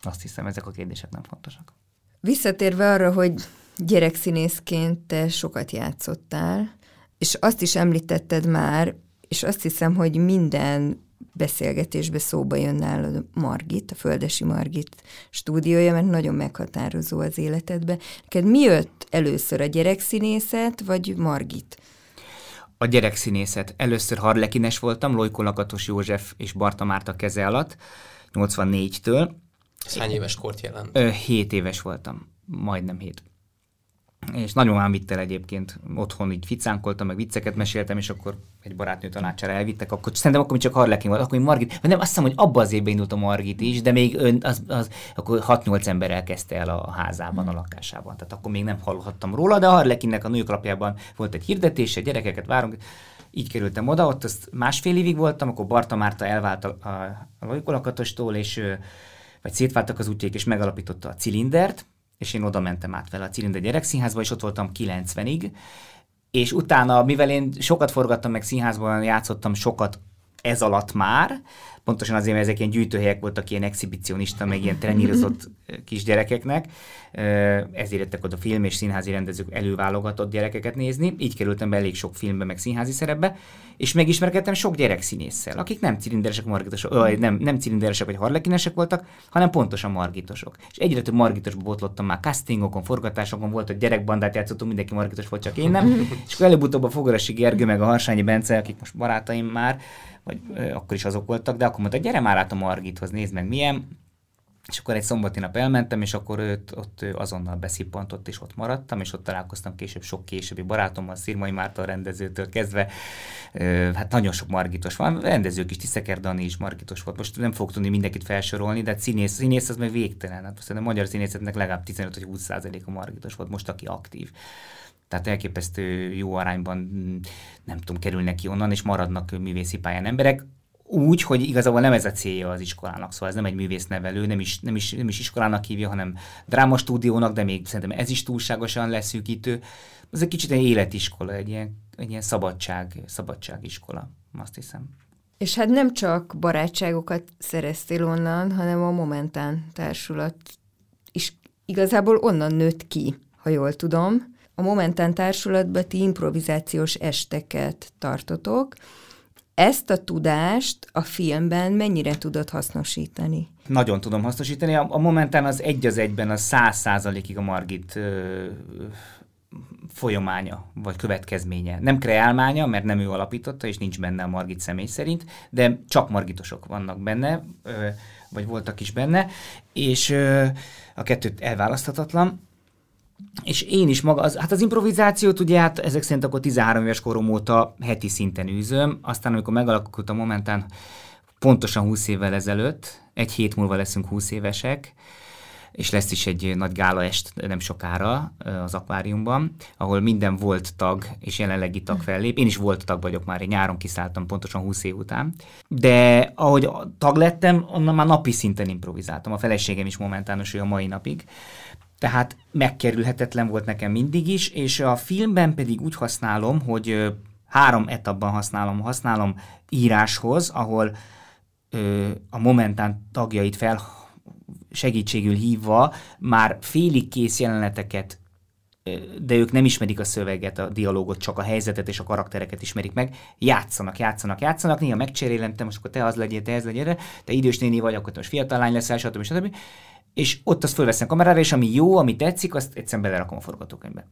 Azt hiszem, ezek a kérdések nem fontosak. Visszatérve arra, hogy gyerekszínészként te sokat játszottál, és azt is említetted már, és azt hiszem, hogy minden beszélgetésbe szóba jön nálad Margit, a Földesi Margit stúdiója, mert nagyon meghatározó az életedbe. Neked mi jött először, a gyerekszínészet, vagy Margit? A gyerekszínészet. Először Harlekines voltam, Lojko Lakatos József és Barta Márta keze alatt, 84-től. Ez hány éves kort jelent? Ö, 7 éves voltam, majdnem 7 és nagyon vitt el egyébként, otthon így ficánkoltam, meg vicceket meséltem, és akkor egy barátnő tanácsára elvittek, akkor szerintem akkor csak Harlekin volt, akkor Margit, vagy nem, azt hiszem, hogy abban az évben indult a Margit is, de még ön, az, az, akkor 6-8 ember elkezdte el a házában, a lakásában, tehát akkor még nem hallhattam róla, de a Harlekinnek a nőklapjában volt egy hirdetése, gyerekeket várunk, így kerültem oda, ott azt másfél évig voltam, akkor Barta Márta elvált a, a, a és vagy szétváltak az útjék, és megalapította a cilindert, és én oda mentem át vele a Cilinder Gyerekszínházba, és ott voltam 90-ig, és utána, mivel én sokat forgattam, meg színházban játszottam sokat ez alatt már, pontosan azért, mert ezek ilyen gyűjtőhelyek voltak, ilyen exhibicionista, meg ilyen trenírozott kisgyerekeknek, ezért jöttek oda film és színházi rendezők előválogatott gyerekeket nézni, így kerültem be elég sok filmbe, meg színházi szerepbe, és megismerkedtem sok gyerekszínésszel, akik nem cilinderesek, margitosok, vagy nem, nem cilinderesek vagy harlekinesek voltak, hanem pontosan margitosok. És egyre több margitosba botlottam már castingokon, forgatásokon volt, hogy gyerekbandát játszottunk, mindenki margitos volt, csak én nem. és akkor előbb-utóbb a Fogarasi Gergő, meg a Harsányi Bence, akik most barátaim már, vagy ö, akkor is azok voltak, de akkor mondta, gyere már át a Margithoz, nézd meg milyen, és akkor egy szombati nap elmentem, és akkor őt ott azonnal beszippantott, és ott maradtam, és ott találkoztam később sok későbbi barátommal, Szirmai Márta rendezőtől kezdve. Hát nagyon sok margitos van, rendezők is, Tiszeker Dani is margitos volt. Most nem fogok tudni mindenkit felsorolni, de színész, színész az meg végtelen. Hát szerintem a magyar színészetnek legalább 15-20% a margitos volt most, aki aktív. Tehát elképesztő jó arányban, nem tudom, kerülnek ki onnan, és maradnak művészi pályán emberek úgy, hogy igazából nem ez a célja az iskolának, szóval ez nem egy művésznevelő, nem is, nem is, nem is iskolának hívja, hanem drámastúdiónak, de még szerintem ez is túlságosan leszűkítő. Ez egy kicsit egy életiskola, egy ilyen, egy ilyen szabadság, szabadságiskola, azt hiszem. És hát nem csak barátságokat szereztél onnan, hanem a Momentán társulat is igazából onnan nőtt ki, ha jól tudom. A Momentán társulatban ti improvizációs esteket tartotok, ezt a tudást a filmben mennyire tudod hasznosítani? Nagyon tudom hasznosítani. A, a momentán az egy az egyben a száz százalékig a Margit ö, folyamánya, vagy következménye. Nem kreálmánya, mert nem ő alapította, és nincs benne a Margit személy szerint, de csak margitosok vannak benne, ö, vagy voltak is benne, és ö, a kettőt elválaszthatatlan. És én is maga, az, hát az improvizációt ugye hát ezek szerint akkor 13 éves korom óta heti szinten űzöm, aztán amikor megalakult a momentán pontosan 20 évvel ezelőtt, egy hét múlva leszünk 20 évesek, és lesz is egy nagy gála est nem sokára az akváriumban, ahol minden volt tag, és jelenlegi tag fellép. Én is volt tag vagyok már, én nyáron kiszálltam pontosan 20 év után. De ahogy tag lettem, onnan már napi szinten improvizáltam. A feleségem is momentános, ő a mai napig. Tehát megkerülhetetlen volt nekem mindig is, és a filmben pedig úgy használom, hogy három etapban használom. Használom íráshoz, ahol a momentán tagjait fel segítségül hívva már félig kész jeleneteket de ők nem ismerik a szöveget, a dialógot, csak a helyzetet és a karaktereket ismerik meg, játszanak, játszanak, játszanak, néha megcserélem, te most akkor te az legyél, te ez legyél, te idős néni vagy, akkor te most fiatal lány leszel, stb. stb és ott azt fölveszem kamerára, és ami jó, ami tetszik, azt egyszerűen belerakom a forgatókönyvbe.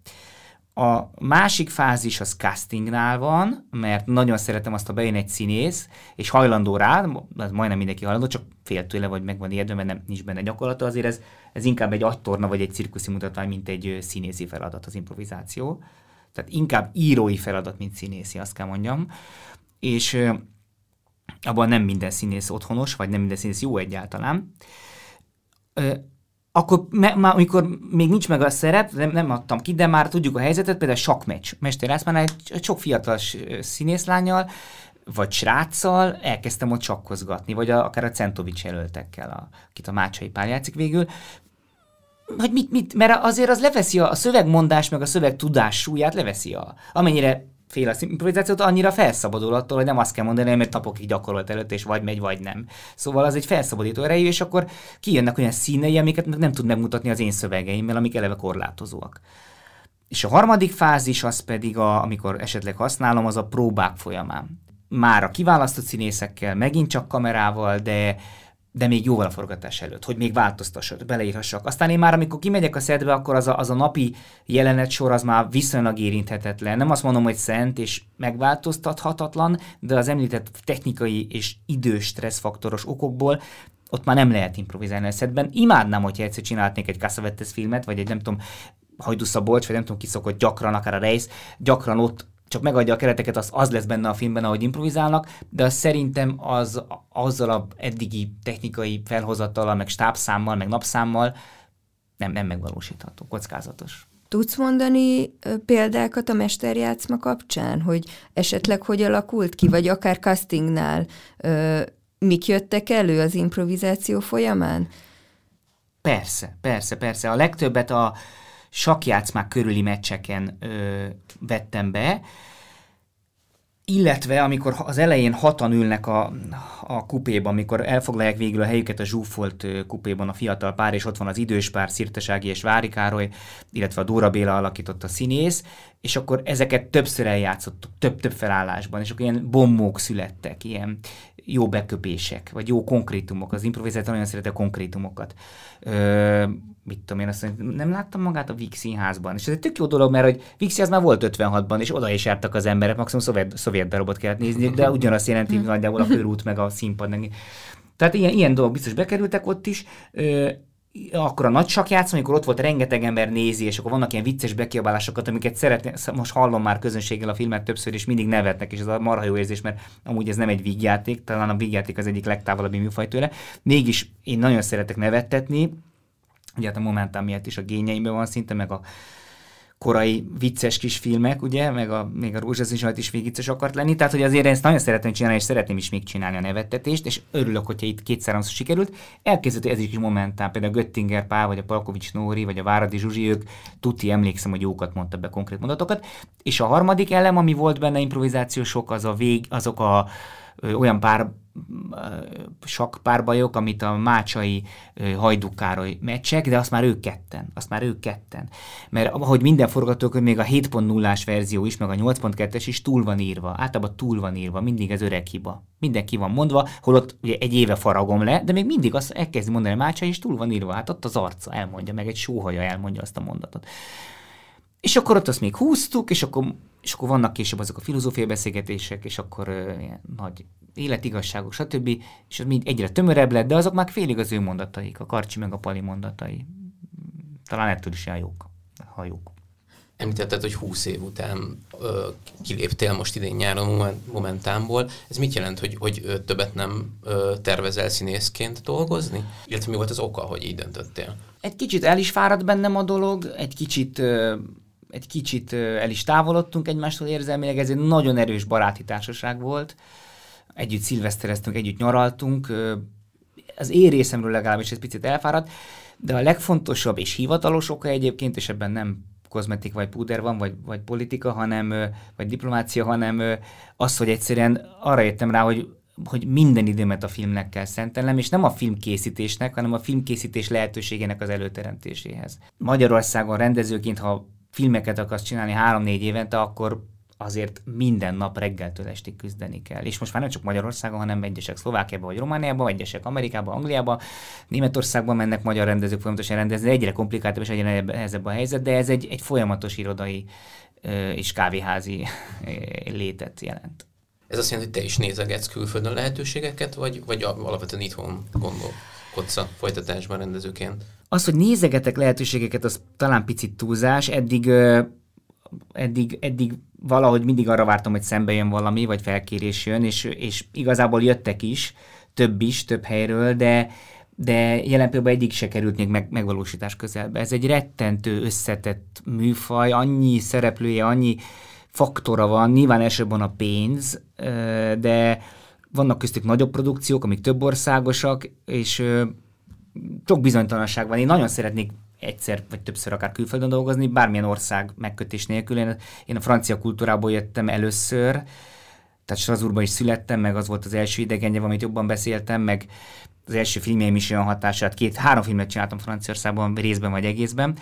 A másik fázis az castingnál van, mert nagyon szeretem azt, ha bejön egy színész, és hajlandó rá, az majdnem mindenki hajlandó, csak fél tőle, vagy meg van ijedve, mert nem, nincs benne gyakorlata, azért ez, ez inkább egy agytorna, vagy egy cirkuszi mutatvány, mint egy színészi feladat az improvizáció. Tehát inkább írói feladat, mint színészi, azt kell mondjam. És abban nem minden színész otthonos, vagy nem minden színész jó egyáltalán akkor me, már, amikor még nincs meg a szerep, nem, nem adtam ki, de már tudjuk a helyzetet, például sakmeccs. Mester Ászmánál egy sok fiatal színészlányjal, vagy sráccal elkezdtem ott csakkozgatni, vagy a, akár a Centovics jelöltekkel, a, akit a Mácsai Pál játszik végül, hogy mit, mit, mert azért az leveszi a, a szövegmondás, meg a szövegtudás súlyát, leveszi a, amennyire fél az improvizációt, annyira felszabadul attól, hogy nem azt kell mondani, mert napokig gyakorolt előtt, és vagy megy, vagy nem. Szóval az egy felszabadító erejű, és akkor kijönnek olyan színei, amiket nem tud megmutatni az én szövegeimmel, amik eleve korlátozóak. És a harmadik fázis az pedig, a, amikor esetleg használom, az a próbák folyamán. Már a kiválasztott színészekkel, megint csak kamerával, de de még jóval a forgatás előtt, hogy még változtassak, beleírhassak. Aztán én már, amikor kimegyek a szedbe, akkor az a, az a napi jelenet sor az már viszonylag érinthetetlen. Nem azt mondom, hogy szent és megváltoztathatatlan, de az említett technikai és idős stresszfaktoros okokból ott már nem lehet improvizálni a szedben. Imádnám, hogyha egyszer csinálnék egy Cassavetes filmet, vagy egy nem tudom, Hajdu Szabolcs, vagy nem tudom ki szokott gyakran, akár a Reis, gyakran ott csak megadja a kereteket, az, az lesz benne a filmben, ahogy improvizálnak, de az szerintem az azzal a eddigi technikai felhozattal, meg stábszámmal, meg napszámmal nem, nem megvalósítható, kockázatos. Tudsz mondani példákat a mesterjátszma kapcsán, hogy esetleg hogy alakult ki, vagy akár castingnál mik jöttek elő az improvizáció folyamán? Persze, persze, persze. A legtöbbet a, sakjátszmák körüli meccseken ö, vettem be, illetve amikor az elején hatan ülnek a, a kupéban, amikor elfoglalják végül a helyüket a zsúfolt kupéban a fiatal pár, és ott van az idős pár, Szirtesági és Vári Károly, illetve a Dóra Béla alakított a színész, és akkor ezeket többször eljátszottuk, több-több felállásban, és akkor ilyen bombók születtek, ilyen jó beköpések, vagy jó konkrétumok. Az improvizáció nagyon szereti konkrétumokat. Ö, mit tudom én, azt mondja, nem láttam magát a Víg színházban. És ez egy tök jó dolog, mert hogy Víg színház már volt 56-ban, és oda is jártak az emberek, maximum szovjet, szovjet darabot kellett nézni, de ugyanazt jelenti nagyjából a körút meg a színpad. Tehát ilyen, ilyen dolgok biztos bekerültek ott is. Ö, akkor a nagy sakjátszom, amikor ott volt rengeteg ember nézi, és akkor vannak ilyen vicces bekiabálásokat, amiket szeretném, most hallom már közönséggel a filmet többször, és mindig nevetnek, és ez a marha jó érzés, mert amúgy ez nem egy vígjáték, talán a vígjáték az egyik legtávolabbi műfaj tőle. Mégis én nagyon szeretek nevettetni, ugye hát a momentán miatt is a gényeimben van szinte, meg a korai vicces kis filmek, ugye, meg a, még a rózsaszín sajt is még vicces akart lenni, tehát hogy azért ezt nagyon szeretem csinálni, és szeretném is még csinálni a nevettetést, és örülök, hogyha itt kétszer sikerült. Elkezdett ez is momentán, például a Göttinger Pál, vagy a Palkovics Nóri, vagy a Váradi Zsuzsi, ők tuti emlékszem, hogy jókat mondtak be konkrét mondatokat. És a harmadik elem, ami volt benne improvizációs sok, az a vég, azok a olyan pár sok párbajok, amit a Mácsai Hajduk meccsek, de azt már ők ketten, azt már ők ketten. Mert ahogy minden forgatókönyv, még a 7.0-ás verzió is, meg a 8.2-es is túl van írva, általában túl van írva, mindig ez öreg hiba. Mindenki van mondva, holott ugye egy éve faragom le, de még mindig azt elkezdi mondani a Mácsai, és túl van írva, hát ott az arca elmondja, meg egy sóhaja elmondja azt a mondatot. És akkor ott azt még húztuk, és akkor, és akkor vannak később azok a filozófiai beszélgetések, és akkor uh, ilyen nagy életigazságok, stb. És az mind egyre tömörebb lett, de azok már félig az ő mondataik, a Karcsi meg a Pali mondatai. Talán ettől is jók, ha jók. Említetted, hogy 20 év után ö, kiléptél most idén nyáron momentámból. Ez mit jelent, hogy, hogy többet nem ö, tervezel színészként dolgozni? Illetve mi volt az oka, hogy így döntöttél? Egy kicsit el is fáradt bennem a dolog, egy kicsit ö, egy kicsit el is távolodtunk egymástól érzelmileg, ez egy nagyon erős baráti társaság volt együtt szilvesztereztünk, együtt nyaraltunk. Az én részemről legalábbis ez picit elfáradt, de a legfontosabb és hivatalos oka egyébként, és ebben nem kozmetik vagy púder van, vagy, vagy politika, hanem, vagy diplomácia, hanem az, hogy egyszerűen arra jöttem rá, hogy hogy minden időmet a filmnek kell szentelnem, és nem a filmkészítésnek, hanem a filmkészítés lehetőségének az előteremtéséhez. Magyarországon rendezőként, ha filmeket akarsz csinálni három-négy évente, akkor azért minden nap reggeltől estig küzdeni kell. És most már nem csak Magyarországon, hanem egyesek Szlovákiában vagy Romániában, egyesek Amerikában, Angliában, Németországban mennek magyar rendezők folyamatosan rendezni, egyre komplikáltabb és egyre nehezebb a helyzet, de ez egy, egy folyamatos irodai és kávéházi létet jelent. Ez azt jelenti, hogy te is nézegetsz külföldön lehetőségeket, vagy, vagy alapvetően itthon gondolkodsz a folytatásban rendezőként? Az, hogy nézegetek lehetőségeket, az talán picit túlzás. Eddig eddig, eddig valahogy mindig arra vártam, hogy szembe jön valami, vagy felkérés jön, és, és igazából jöttek is, több is, több helyről, de, de jelen pillanatban egyik se került még meg, megvalósítás közelbe. Ez egy rettentő összetett műfaj, annyi szereplője, annyi faktora van, nyilván elsősorban a pénz, de vannak köztük nagyobb produkciók, amik több országosak, és sok bizonytalanság van. Én nagyon szeretnék egyszer vagy többször akár külföldön dolgozni, bármilyen ország megkötés nélkül. Én, én a francia kultúrából jöttem először, tehát Strasbourgban is születtem, meg az volt az első idegen amit jobban beszéltem, meg az első filmjeim is olyan hatását, két, három filmet csináltam Franciaországban, részben vagy egészben.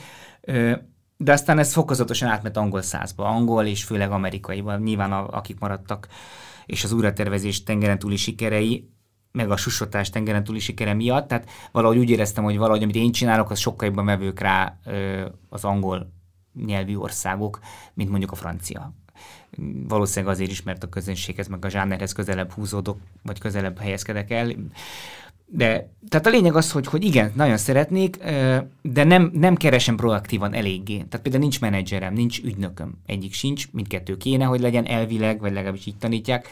De aztán ez fokozatosan átment angol százba, angol és főleg amerikaiban. Nyilván a, akik maradtak, és az újratervezés tengeren túli sikerei, meg a susotás tengeren túli sikere miatt, tehát valahogy úgy éreztem, hogy valahogy amit én csinálok, az sokkal jobban mevők rá az angol nyelvű országok, mint mondjuk a francia. Valószínűleg azért is, mert a közönséghez, meg a zsánerhez közelebb húzódok, vagy közelebb helyezkedek el. De, tehát a lényeg az, hogy, hogy igen, nagyon szeretnék, de nem, nem keresem proaktívan eléggé. Tehát például nincs menedzserem, nincs ügynököm, egyik sincs, mindkettő kéne, hogy legyen elvileg, vagy legalábbis így tanítják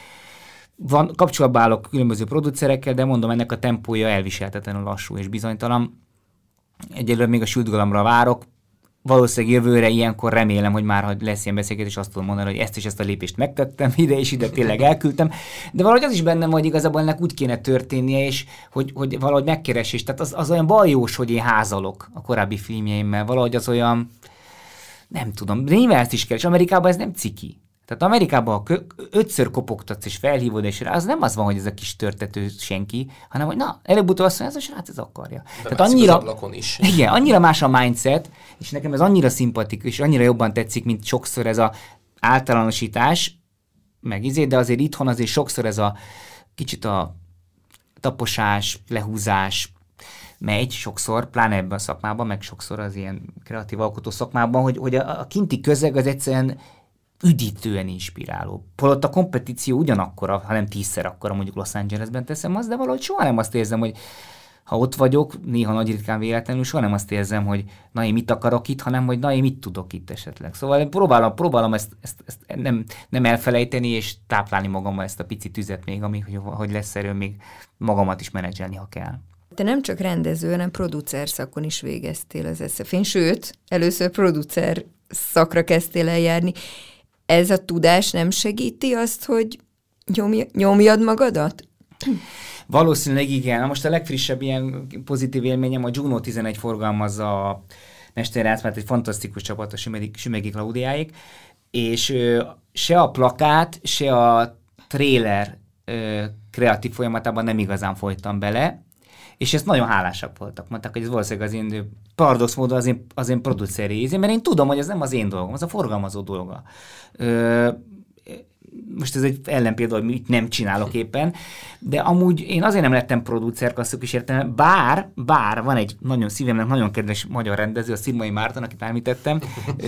van, kapcsolatba állok különböző producerekkel, de mondom, ennek a tempója elviselhetetlenül lassú és bizonytalan. Egyelőre még a sültgalamra várok, valószínűleg jövőre ilyenkor remélem, hogy már ha lesz ilyen beszélgetés, azt tudom mondani, hogy ezt és ezt a lépést megtettem, ide és ide tényleg elküldtem. De valahogy az is bennem, hogy igazából ennek úgy kéne történnie, és hogy, hogy valahogy megkeresés. Tehát az, az olyan bajós, hogy én házalok a korábbi filmjeimmel. Valahogy az olyan, nem tudom, de nyilván ezt is kell, és Amerikában ez nem ciki. Tehát Amerikában, ha ötször kopogtatsz és felhívod, és rá, az nem az van, hogy ez a kis törtető senki, hanem hogy na, előbb-utóbb azt mondja, ez a srác ez akarja. De Tehát annyira, is. Igen, annyira más a mindset, és nekem ez annyira szimpatikus, és annyira jobban tetszik, mint sokszor ez a általánosítás, meg izé, de azért itthon azért sokszor ez a kicsit a taposás, lehúzás, megy sokszor, pláne ebben a szakmában, meg sokszor az ilyen kreatív alkotó szakmában, hogy, hogy a, a kinti közeg az egyszerűen üdítően inspiráló. Holott a kompetíció ugyanakkor, ha nem tízszer akkora, mondjuk Los Angelesben teszem azt, de valahogy soha nem azt érzem, hogy ha ott vagyok, néha nagy ritkán véletlenül, soha nem azt érzem, hogy na én mit akarok itt, hanem hogy na én mit tudok itt esetleg. Szóval én próbálom, próbálom ezt, ezt, ezt nem, nem elfelejteni, és táplálni magammal ezt a pici tüzet még, ami, hogy, hogy lesz erő még magamat is menedzselni, ha kell. Te nem csak rendező, hanem producer szakon is végeztél az SF-én, sőt, először producer szakra kezdtél el. Ez a tudás nem segíti azt, hogy nyomj, nyomjad magadat? Valószínűleg igen. Na most a legfrissebb ilyen pozitív élményem a Juno 11 forgalmazza a Mester mert egy fantasztikus csapat a Sümegi Klaudiáik, és ö, se a plakát, se a trailer kreatív folyamatában nem igazán folytam bele, és ezt nagyon hálásak voltak. Mondták, hogy ez valószínűleg az én paradox módon az én, az én produceri mert én tudom, hogy ez nem az én dolgom, az a forgalmazó dolga. Ö, most ez egy ellenpélda, hogy mit nem csinálok éppen, de amúgy én azért nem lettem producer is értem, bár, bár van egy nagyon szívemnek nagyon kedves magyar rendező, a Szirmai Márton, akit említettem,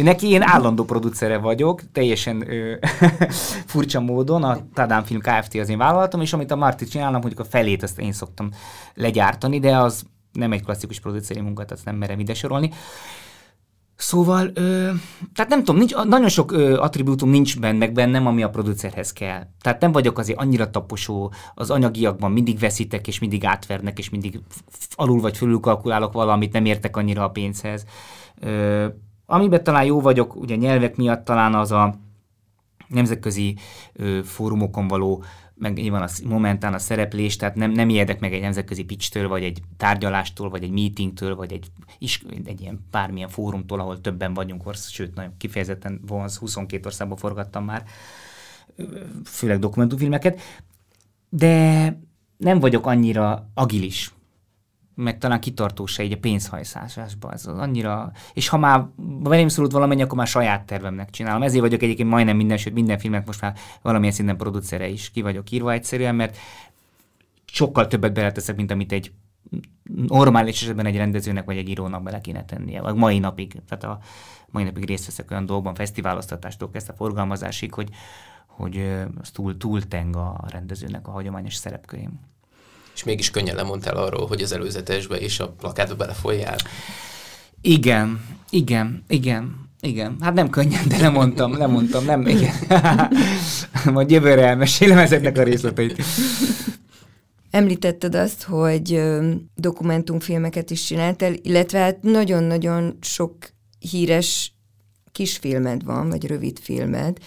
neki én állandó producere vagyok, teljesen ö, furcsa módon, a Tadán Film Kft. az én vállalatom, és amit a Marti csinálnak, mondjuk a felét azt én szoktam legyártani, de az nem egy klasszikus produceri munka, tehát nem merem ide sorolni. Szóval, ö, tehát nem tudom, nincs, nagyon sok ö, attribútum nincs benne, bennem, ami a producerhez kell. Tehát nem vagyok azért annyira taposó, az anyagiakban mindig veszítek, és mindig átvernek, és mindig alul vagy fölül kalkulálok valamit, nem értek annyira a pénzhez. Ö, amiben talán jó vagyok, ugye nyelvek miatt talán az a nemzetközi ö, fórumokon való meg nyilván a momentán a szereplés, tehát nem, nem ijedek meg egy nemzetközi pitchtől, vagy egy tárgyalástól, vagy egy meetingtől, vagy egy, is, egy ilyen bármilyen fórumtól, ahol többen vagyunk, orsz, sőt, nagyon kifejezetten vonz, 22 országban forgattam már, főleg dokumentumfilmeket, de nem vagyok annyira agilis, meg talán kitartó se így a pénzhajszásásba. Ez az annyira... És ha már velém szorult valamennyi, akkor már saját tervemnek csinálom. Ezért vagyok egyébként majdnem minden, sőt minden filmek most már valamilyen szinten producere is ki vagyok írva egyszerűen, mert sokkal többet beleteszek, mint amit egy normális esetben egy rendezőnek vagy egy írónak bele kéne tennie. Vagy mai napig, tehát a mai napig részt veszek olyan dolgokban, fesztiváloztatástól kezdve forgalmazásig, hogy, hogy túl, túl teng a rendezőnek a hagyományos szerepkörén és mégis könnyen lemondtál arról, hogy az előzetesbe és a plakátba belefolyjál. Igen, igen, igen. Igen, hát nem könnyen, de lemondtam, lemondtam, nem, igen. Majd jövőre elmesélem ezeknek a részleteit. Említetted azt, hogy dokumentumfilmeket is csináltál, illetve hát nagyon-nagyon sok híres kisfilmed van, vagy rövidfilmed.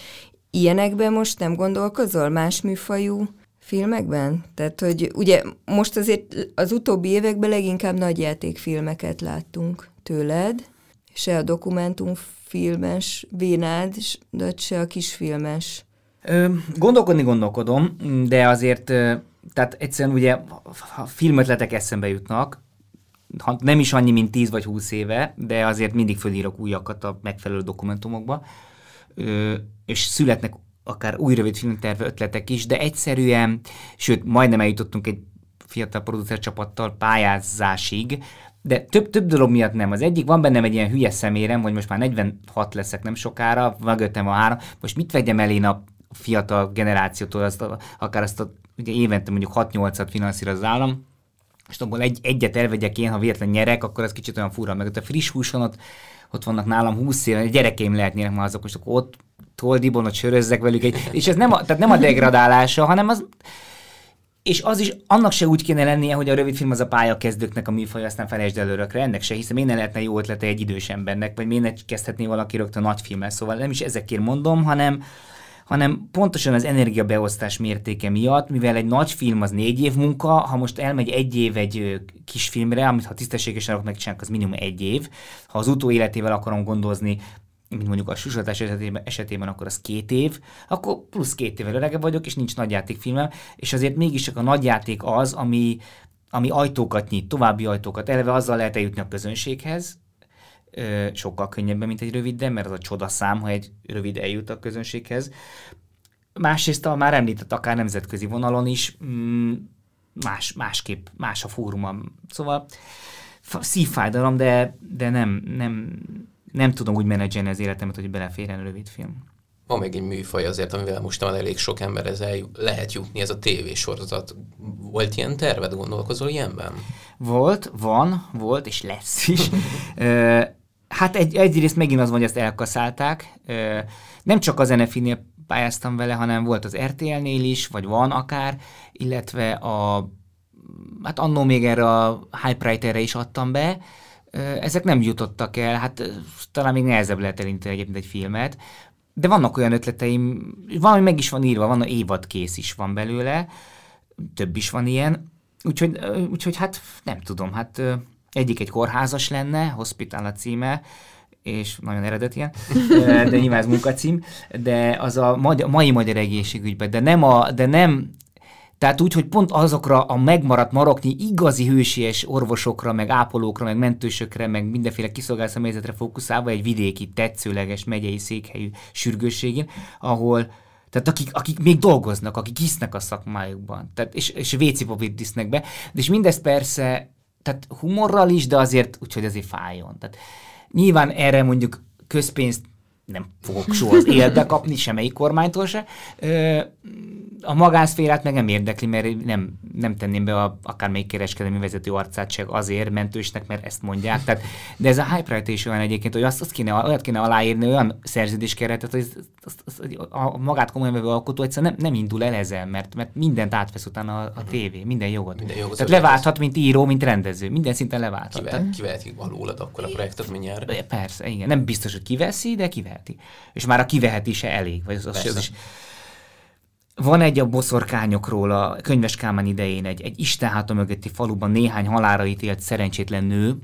Ilyenekben most nem gondolkozol más műfajú filmekben? Tehát, hogy ugye most azért az utóbbi években leginkább nagyjátékfilmeket láttunk tőled, se a dokumentumfilmes vénád, de se a kisfilmes. Ö, gondolkodni gondolkodom, de azért, tehát egyszerűen ugye a filmötletek eszembe jutnak, nem is annyi, mint 10 vagy 20 éve, de azért mindig fölírok újakat a megfelelő dokumentumokba, és születnek akár új rövid filmterve ötletek is, de egyszerűen, sőt, majdnem eljutottunk egy fiatal producer csapattal pályázásig, de több, több dolog miatt nem. Az egyik, van bennem egy ilyen hülye szemérem, hogy most már 46 leszek nem sokára, mögöttem a három, most mit vegyem el én a fiatal generációtól, azt a, akár azt a, ugye évente mondjuk 6-8-at finanszíroz az állam, és abból egy, egyet elvegyek én, ha véletlen nyerek, akkor az kicsit olyan fura, meg a friss húson ott vannak nálam 20 éve, gyerekeim lehetnének már azok, akkor ott toldibon, ott sörözzek velük. Egy, és ez nem a, tehát nem a degradálása, hanem az, és az is, annak se úgy kéne lennie, hogy a rövid film az a pályakezdőknek a műfaj, aztán felejtsd el örökre. Ennek se hiszem, én ne lehetne jó ötlete egy idős embernek, vagy miért ne kezdhetné valaki rögtön nagy filmmel. Szóval nem is ezekért mondom, hanem, hanem pontosan az energiabeosztás mértéke miatt, mivel egy nagy film az négy év munka, ha most elmegy egy év egy kis filmre, amit ha tisztességesen akarok megcsinálni, az minimum egy év. Ha az utóéletével akarom gondozni, mint mondjuk a susatás esetében, esetében, akkor az két év, akkor plusz két évvel öregebb vagyok, és nincs nagyjátékfilmem, és azért mégis csak a nagyjáték az, ami, ami ajtókat nyit, további ajtókat. Eleve azzal lehet eljutni a közönséghez, sokkal könnyebben, mint egy rövid, mert az a csodaszám, ha egy rövid eljut a közönséghez. Másrészt, a már említett, akár nemzetközi vonalon is, mm, más, másképp, más a fórumom. Szóval szívfájdalom, de, de nem, nem, nem tudom úgy menedzselni az életemet, hogy beleférjen rövid film. Van még egy műfaj azért, amivel most már elég sok emberhez el lehet jutni, ez a tévésorozat. Volt ilyen terved, gondolkozol ilyenben? Volt, van, volt, és lesz is. hát egy, egyrészt megint az van, hogy ezt elkaszálták. Nem csak az NFI-nél pályáztam vele, hanem volt az RTL-nél is, vagy van akár, illetve a hát annó még erre a Hypewriter-re is adtam be, ezek nem jutottak el, hát talán még nehezebb lehet elindítani egyébként egy filmet, de vannak olyan ötleteim, valami meg is van írva, van a évad kész is van belőle, több is van ilyen, úgyhogy, úgyhogy hát nem tudom, hát egyik egy kórházas lenne, Hospital a címe, és nagyon eredetien, de nyilván ez munkacím, de az a mai magyar egészségügyben, de nem, a, de nem tehát úgy, hogy pont azokra a megmaradt maroknyi igazi hősies orvosokra, meg ápolókra, meg mentősökre, meg mindenféle kiszolgált személyzetre fókuszálva egy vidéki, tetszőleges megyei székhelyű sürgősségén, ahol tehát akik, akik még dolgoznak, akik hisznek a szakmájukban, tehát, és, és vécipopit disznek be, és mindezt persze, tehát humorral is, de azért úgyhogy azért fájjon. Tehát nyilván erre mondjuk közpénzt nem fogok soha az életbe kapni, semmelyik kormánytól se. A magánszférát meg nem érdekli, mert nem, nem tenném be a, akármelyik kereskedelmi vezető arcát se azért mentősnek, mert ezt mondják. Tehát, de ez a hype is olyan egyébként, hogy azt, azt kéne, olyat kéne aláírni, olyan szerződéskeretet, hogy azt, azt, a magát komolyan vevő alkotó egyszerűen nem, nem indul el ezzel, mert, mert mindent átvesz utána a, a tévé, minden jogot. Minden jogot Tehát leválthat, mint író, mint rendező, minden szinten leválthat. Kivel, kivehetik valólad akkor a projektet mindjárt? Persze, igen. Nem biztos, hogy kiveszi, de kiveheti. És már a kivehetése elég. Vagy az, az, az is, van egy a boszorkányokról a könyves Kálmán idején, egy, egy Istenháta mögötti faluban néhány halára ítélt szerencsétlen nő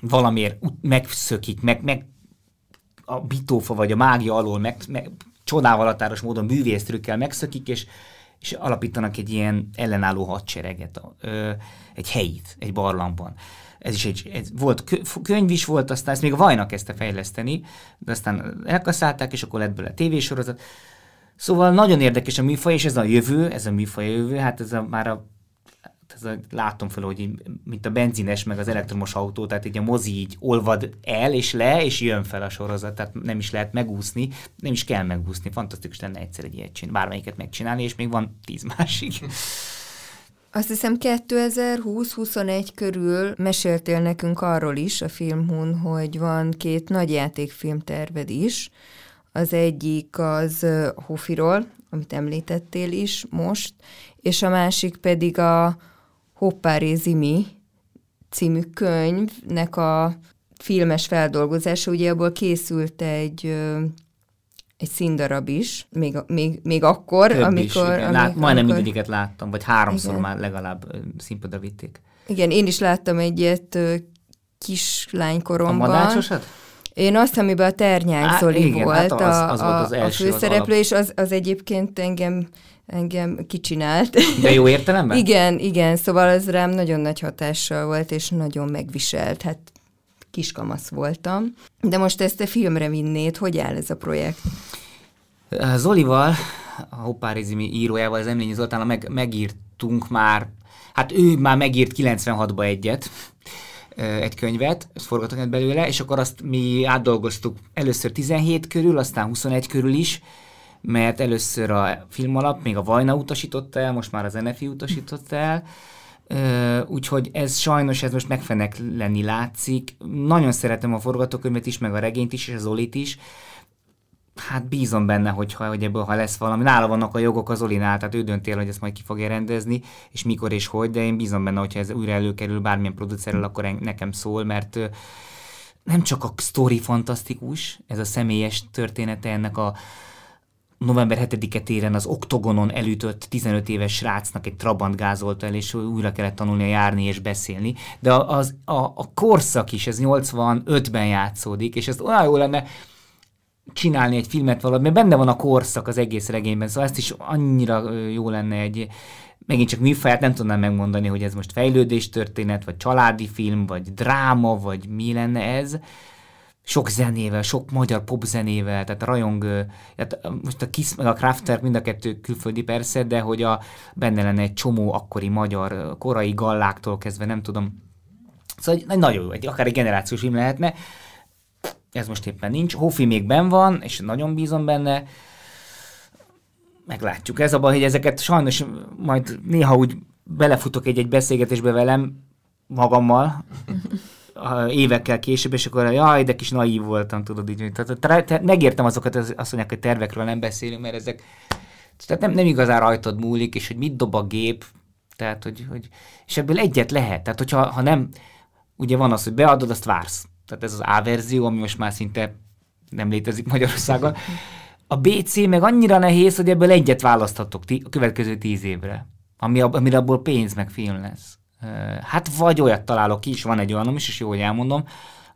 valamiért megszökik, meg, meg a bitófa vagy a mágia alól meg, meg csodával határos módon bűvésztrükkel megszökik, és, és alapítanak egy ilyen ellenálló hadsereget, ö, egy helyit, egy barlangban. Ez is egy, ez volt könyv is volt, aztán ezt még a Vajnak kezdte fejleszteni, de aztán elkaszálták, és akkor lett belőle tévésorozat. Szóval nagyon érdekes a műfaj, és ez a jövő, ez a műfaj a jövő, hát ez a, már a ez a, látom fel, hogy így, mint a benzines, meg az elektromos autó, tehát így a mozi így olvad el és le, és jön fel a sorozat, tehát nem is lehet megúszni, nem is kell megúszni, fantasztikus lenne egyszer egy ilyet csinálni, bármelyiket megcsinálni, és még van tíz másik. Azt hiszem 2020-21 körül meséltél nekünk arról is a Filmhun, hogy van két nagy játékfilm terved is, az egyik az Hofiról, amit említettél is most, és a másik pedig a Hoppáré Zimi című könyvnek a filmes feldolgozása. Ugye abból készült egy egy színdarab is, még, még, még akkor, Több amikor... Is, igen. amikor Lát, majdnem amikor... mindegyiket láttam, vagy háromszor igen. már legalább színpadra vitték. Igen, én is láttam egyet kislánykoromban. A madácsosat? Én azt, amiben a Ternyák Zoli igen, volt, hát az, az a, volt az első, a főszereplő, az és az, az egyébként engem engem kicsinált. De jó értelemben? igen, igen, szóval ez rám nagyon nagy hatással volt, és nagyon megviselt, hát kiskamasz voltam. De most ezt a filmre vinnéd, hogy áll ez a projekt? Zolival, a Hoppárizimi írójával, az Emlényi Zoltán, meg, megírtunk már, hát ő már megírt 96-ba egyet, egy könyvet, forgatókönyvet belőle, és akkor azt mi átdolgoztuk először 17 körül, aztán 21 körül is, mert először a film alap még a Vajna utasította el, most már az NFI utasította el, úgyhogy ez sajnos ez most megfenek lenni látszik. Nagyon szeretem a forgatókönyvet is, meg a regényt is, és az Olit is, hát bízom benne, hogy, hogy ebből ha lesz valami. Nála vannak a jogok az Olinál, tehát ő dönti el, hogy ezt majd ki fogja rendezni, és mikor és hogy, de én bízom benne, hogyha ez újra előkerül bármilyen producerrel, akkor nekem szól, mert nem csak a sztori fantasztikus, ez a személyes története ennek a november 7-e téren az oktogonon elütött 15 éves srácnak egy trabant gázolta el, és újra kellett tanulnia járni és beszélni. De az, a, a korszak is, ez 85-ben játszódik, és ez olyan jó lenne, csinálni egy filmet valahogy, mert benne van a korszak az egész regényben, szóval ezt is annyira jó lenne egy, megint csak műfaját nem tudnám megmondani, hogy ez most fejlődés történet, vagy családi film, vagy dráma, vagy mi lenne ez. Sok zenével, sok magyar popzenével, tehát rajong, tehát most a Kiss meg a Crafter mind a kettő külföldi persze, de hogy a, benne lenne egy csomó akkori magyar, korai galláktól kezdve, nem tudom. Szóval nagyon jó, egy, akár egy generációs film lehetne ez most éppen nincs. Hofi még ben van, és nagyon bízom benne. Meglátjuk. Ez a baj, hogy ezeket sajnos majd néha úgy belefutok egy-egy beszélgetésbe velem, magammal, évekkel később, és akkor jaj, de kis naív voltam, tudod így. Tehát megértem azokat, azt mondják, hogy tervekről nem beszélünk, mert ezek tehát nem, nem igazán rajtad múlik, és hogy mit dob a gép, Tehát, hogy, hogy, és ebből egyet lehet. Tehát, hogyha ha nem, ugye van az, hogy beadod, azt vársz. Tehát ez az A verzió, ami most már szinte nem létezik Magyarországon. A BC meg annyira nehéz, hogy ebből egyet választhatok a következő tíz évre, ami, amire abból pénz meg film lesz. Hát vagy olyat találok ki, és van egy olyanom is, és jó, hogy elmondom,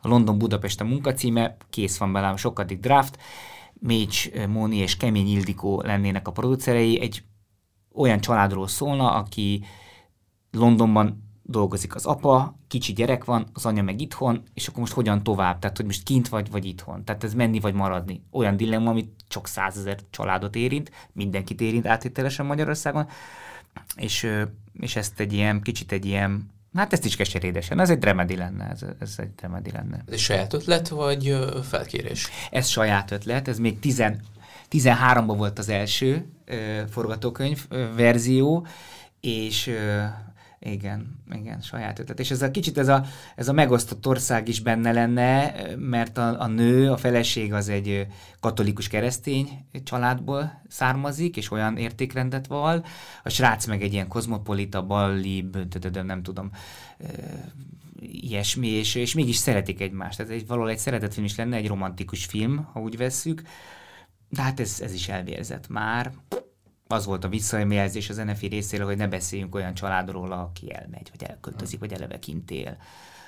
a London Budapest a munkacíme, kész van belám sokadik draft, Mécs Móni és Kemény Ildikó lennének a producerei, egy olyan családról szólna, aki Londonban dolgozik az apa, kicsi gyerek van, az anya meg itthon, és akkor most hogyan tovább? Tehát, hogy most kint vagy, vagy itthon. Tehát ez menni vagy maradni. Olyan dilemma, amit csak százezer családot érint, mindenkit érint áttételesen Magyarországon, és, és ezt egy ilyen, kicsit egy ilyen, hát ezt is keserédesen, ez egy remedi lenne, ez, ez egy remedi lenne. Ez saját ötlet, vagy felkérés? Ez saját ötlet, ez még 10, 13-ban volt az első ö, forgatókönyv ö, verzió, és ö, igen, igen, saját ötlet. És ez a kicsit ez a, ez a megosztott ország is benne lenne, mert a, a nő, a feleség az egy katolikus keresztény családból származik, és olyan értékrendet val. A srác meg egy ilyen kozmopolita, ballib, nem tudom, ilyesmi, és, és mégis szeretik egymást. Ez egy, valahol egy szeretetfilm is lenne, egy romantikus film, ha úgy vesszük. De hát ez, ez is elvérzett már az volt a visszajelzés az NFI részéről, hogy ne beszéljünk olyan családról, aki elmegy, vagy elköltözik, vagy eleve kint él.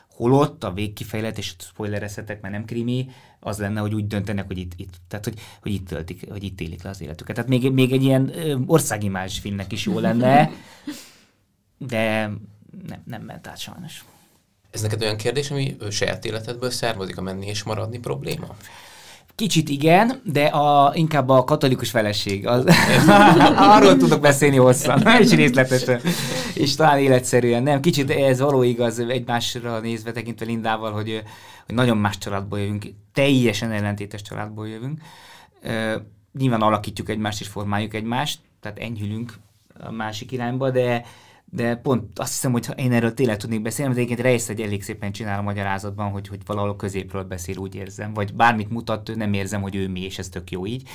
Holott a végkifejlet, és spoilerezhetek, mert nem krimi, az lenne, hogy úgy döntenek, hogy itt, itt tehát hogy, hogy itt töltik, hogy itt élik le az életüket. Tehát még, még egy ilyen országimázs filmnek is jó lenne, de nem, nem ment át sajnos. Ez neked olyan kérdés, ami saját életedből származik, a menni és maradni probléma? Kicsit igen, de a, inkább a katolikus feleség. Az, arról tudok beszélni hosszan, és részletesen, és talán életszerűen. Nem, kicsit ez való igaz egymásra nézve tekintve Lindával, hogy, hogy nagyon más családból jövünk, teljesen ellentétes családból jövünk. Nyilván alakítjuk egymást és formáljuk egymást, tehát enyhülünk a másik irányba, de, de pont azt hiszem, hogy én erről tényleg tudnék beszélni, mert egyébként Reis egy elég szépen csinál a magyarázatban, hogy, hogy valahol középről beszél, úgy érzem, vagy bármit mutat, nem érzem, hogy ő mi, és ez tök jó így.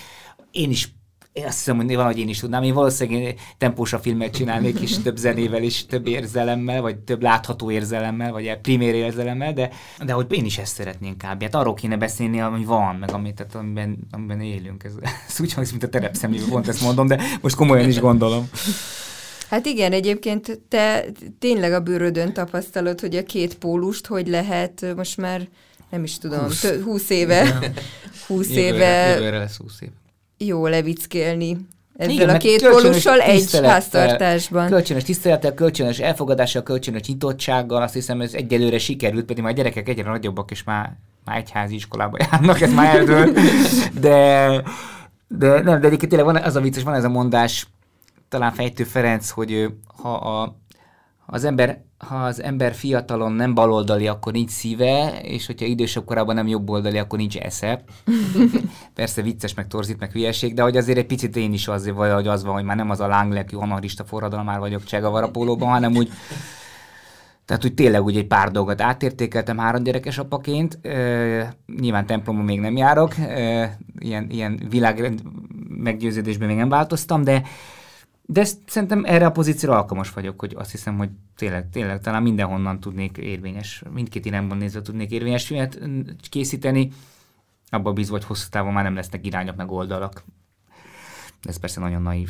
Én is én azt hiszem, hogy valahogy én is tudnám. Én valószínűleg tempósa filmet csinálnék is több zenével és több érzelemmel, vagy több látható érzelemmel, vagy primér érzelemmel, de, de hogy én is ezt szeretném kb. Hát arról kéne beszélni, ami van, meg amit, tehát amiben, amiben élünk. Ez, ez úgy hangzik, mint a terepszemléből, pont ezt mondom, de most komolyan is gondolom. Hát igen, egyébként te tényleg a bőrödön tapasztalod, hogy a két pólust hogy lehet most már, nem is tudom, 20, tö- 20 éve, 20 éve jövőre lesz 20 év. jó levickélni ezzel Igen, a két pólussal egy háztartásban. Kölcsönös tisztelettel, kölcsönös elfogadással, kölcsönös nyitottsággal, azt hiszem ez egyelőre sikerült, pedig már a gyerekek egyre nagyobbak, és már, már egyházi iskolába járnak, ez már eldől. De, de nem, de egyébként tényleg van az a vicces, van ez a mondás, talán Fejtő Ferenc, hogy ha a, az ember, ha az ember fiatalon nem baloldali, akkor nincs szíve, és hogyha idősebb korában nem jobboldali, akkor nincs esze. Persze vicces, meg torzít, meg hülyeség, de hogy azért egy picit én is az, vagy az van, hogy már nem az a lánglelkű anarista forradalmár vagyok Csegavarapólóban, hanem úgy tehát úgy tényleg úgy egy pár dolgot átértékeltem három gyerekes apaként. E, nyilván templomban még nem járok, e, ilyen, ilyen világ meggyőződésben még nem változtam, de de ezt, szerintem erre a pozícióra alkalmas vagyok, hogy azt hiszem, hogy tényleg, tényleg talán mindenhonnan tudnék érvényes, mindkét irányban nézve tudnék érvényes filmet készíteni. Abba bízva, hogy hosszú távon már nem lesznek irányok meg oldalak. Ez persze nagyon naív.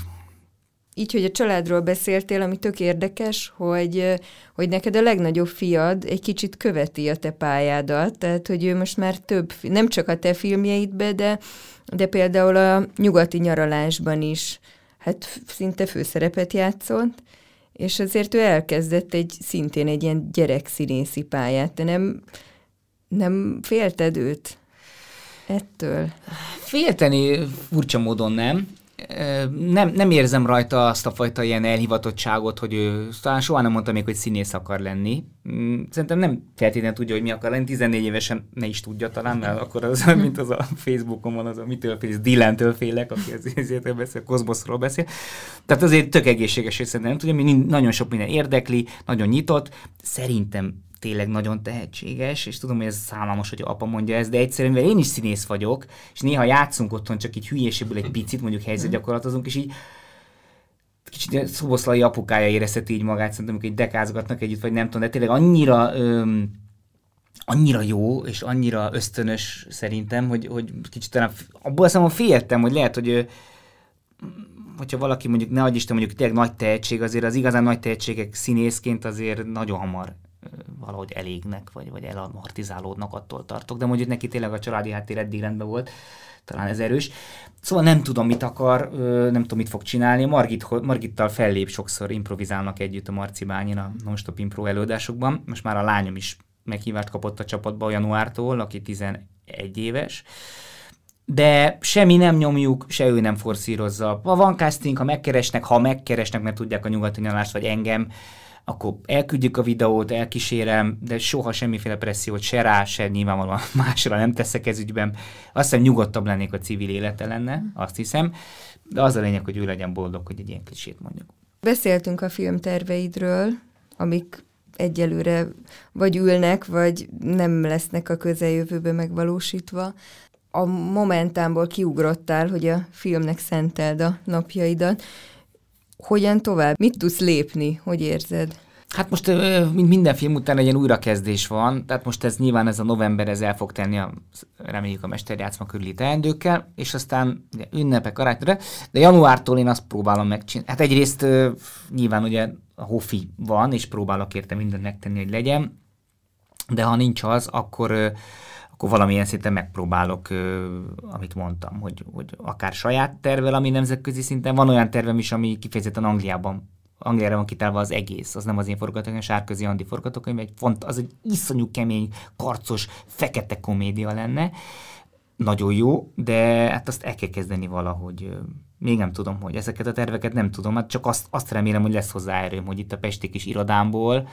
Így, hogy a családról beszéltél, ami tök érdekes, hogy, hogy neked a legnagyobb fiad egy kicsit követi a te pályádat, tehát hogy ő most már több, nem csak a te filmjeidbe, de, de például a nyugati nyaralásban is hát szinte főszerepet játszott, és azért ő elkezdett egy szintén egy ilyen gyerekszínészi pályát. Te nem, nem félted őt ettől? Félteni furcsa módon nem nem, nem érzem rajta azt a fajta ilyen elhivatottságot, hogy ő talán soha nem mondta még, hogy színész akar lenni. Mm, szerintem nem feltétlenül tudja, hogy mi akar lenni, 14 évesen ne is tudja talán, mert akkor az, mint az a Facebookon van, az a mitől félsz, Dylan-től félek, aki ezért beszél, Kozmoszról beszél. Tehát azért tök egészséges, hogy szerintem nem tudja, mi nagyon sok minden érdekli, nagyon nyitott. Szerintem tényleg nagyon tehetséges, és tudom, hogy ez szállalmas, hogy apa mondja ezt, de egyszerűen, mivel én is színész vagyok, és néha játszunk otthon csak így hülyeségből egy picit, mondjuk helyzetgyakorlatozunk, és így kicsit szoboszlai apukája érezheti így magát, szerintem, hogy dekázgatnak együtt, vagy nem tudom, de tényleg annyira öm, annyira jó, és annyira ösztönös szerintem, hogy, hogy kicsit talán abból aztán féltem, hogy lehet, hogy hogyha valaki mondjuk, ne adj Isten, mondjuk tényleg nagy tehetség, azért az igazán nagy tehetségek színészként azért nagyon hamar valahogy elégnek, vagy, vagy elamortizálódnak, attól tartok, de mondjuk neki tényleg a családi háttér eddig rendben volt, talán ez erős. Szóval nem tudom, mit akar, nem tudom, mit fog csinálni. Margit, Margittal fellép sokszor, improvizálnak együtt a Marci Bányin a non-stop impro előadásokban. Most már a lányom is meghívást kapott a csapatba a januártól, aki 11 éves de semmi nem nyomjuk, se ő nem forszírozza. Ha van casting, ha megkeresnek, ha megkeresnek, mert tudják a nyugati nyalást, vagy engem, akkor elküldjük a videót, elkísérem, de soha semmiféle pressziót se rá, se nyilvánvalóan másra nem teszek ez ügyben. Azt hiszem nyugodtabb lennék a civil élete lenne, azt hiszem, de az a lényeg, hogy ő legyen boldog, hogy egy ilyen klisét mondjuk. Beszéltünk a filmterveidről, amik egyelőre vagy ülnek, vagy nem lesznek a közeljövőben megvalósítva. A momentámból kiugrottál, hogy a filmnek szenteld a napjaidat. Hogyan tovább? Mit tudsz lépni? Hogy érzed? Hát most, mint minden film után egy ilyen újrakezdés van, tehát most ez nyilván ez a november, ez el fog tenni a, reméljük a mesterjátszma körüli teendőkkel, és aztán ugye, ünnepek, karácsonyra, de januártól én azt próbálom megcsinálni. Hát egyrészt nyilván ugye a hofi van, és próbálok érte mindent megtenni, hogy legyen, de ha nincs az, akkor akkor valamilyen szinten megpróbálok, amit mondtam, hogy, hogy akár saját tervel, ami nemzetközi szinten, van olyan tervem is, ami kifejezetten Angliában Angliára van kitálva az egész, az nem az én forgatókönyv, Sárközi Andi forgatókönyv, egy font, az egy iszonyú kemény, karcos, fekete komédia lenne, nagyon jó, de hát azt el kell kezdeni valahogy. Még nem tudom, hogy ezeket a terveket nem tudom, hát csak azt, azt remélem, hogy lesz hozzá erőm, hogy itt a Pesti kis irodámból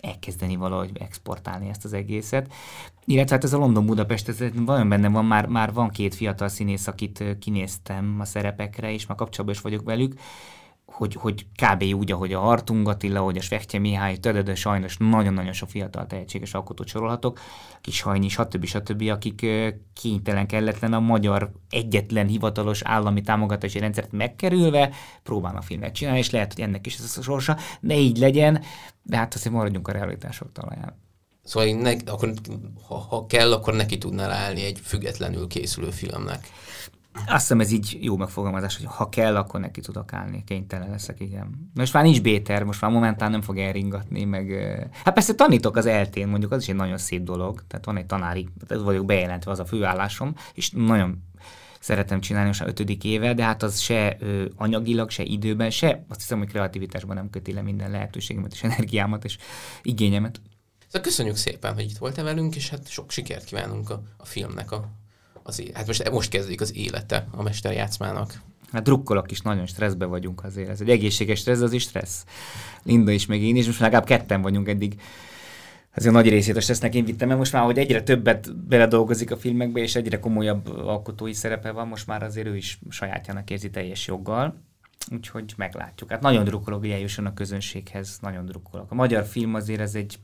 elkezdeni valahogy exportálni ezt az egészet. Illetve hát ez a London Budapest, ez vajon benne van, már, már van két fiatal színész, akit kinéztem a szerepekre, és már kapcsolatban is vagyok velük, hogy, hogy kb. úgy, ahogy a Hartung Attila, hogy a Svechtje Mihály, de, de sajnos nagyon-nagyon sok fiatal tehetséges alkotót sorolhatok, kis hajnyi, stb. stb., akik kénytelen kelletlen a magyar egyetlen hivatalos állami támogatási rendszert megkerülve próbálnak filmet csinálni, és lehet, hogy ennek is ez a sorsa, ne így legyen, de hát azért maradjunk a realitások talaján. Szóval ne, akkor, ha, ha kell, akkor neki tudnál állni egy függetlenül készülő filmnek. Azt hiszem ez így jó megfogalmazás, hogy ha kell, akkor neki tudok állni, kénytelen leszek, igen. Most már nincs Béter, most már momentán nem fog elringatni, meg... Hát persze tanítok az eltén, mondjuk az is egy nagyon szép dolog, tehát van egy tanári, ez vagyok bejelentve, az a főállásom, és nagyon szeretem csinálni most a ötödik éve, de hát az se ö, anyagilag, se időben, se azt hiszem, hogy kreativitásban nem köti le minden lehetőségemet és energiámat és igényemet. Szóval köszönjük szépen, hogy itt voltál velünk, és hát sok sikert kívánunk a, a filmnek a az, hát most, most kezdődik az élete a mesterjátszmának. Hát drukkolok is, nagyon stresszbe vagyunk azért. Ez egy egészséges stressz, az is stressz. Linda is, meg én is, most legalább ketten vagyunk eddig. Ez a nagy részét a stressznek én vittem, mert most már, hogy egyre többet beledolgozik a filmekbe, és egyre komolyabb alkotói szerepe van, most már azért ő is sajátjának érzi teljes joggal. Úgyhogy meglátjuk. Hát nagyon drukkolok, hogy eljusson a közönséghez, nagyon drukkolok. A magyar film azért ez egy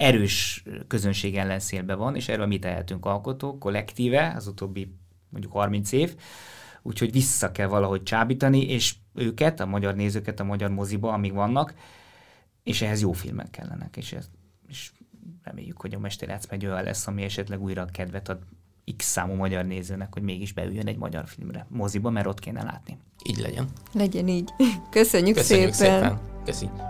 erős közönség ellenszélben van, és erről mi tehetünk alkotók, kollektíve, az utóbbi mondjuk 30 év, úgyhogy vissza kell valahogy csábítani, és őket, a magyar nézőket a magyar moziba, amíg vannak, és ehhez jó filmek kellenek, és, ez, és reméljük, hogy a Mesterjátszma egy olyan lesz, ami esetleg újra kedvet ad X számú magyar nézőnek, hogy mégis beüljön egy magyar filmre, moziba, mert ott kéne látni. Így legyen. Legyen így. Köszönjük, Köszönjük szépen. szépen. Köszönjük.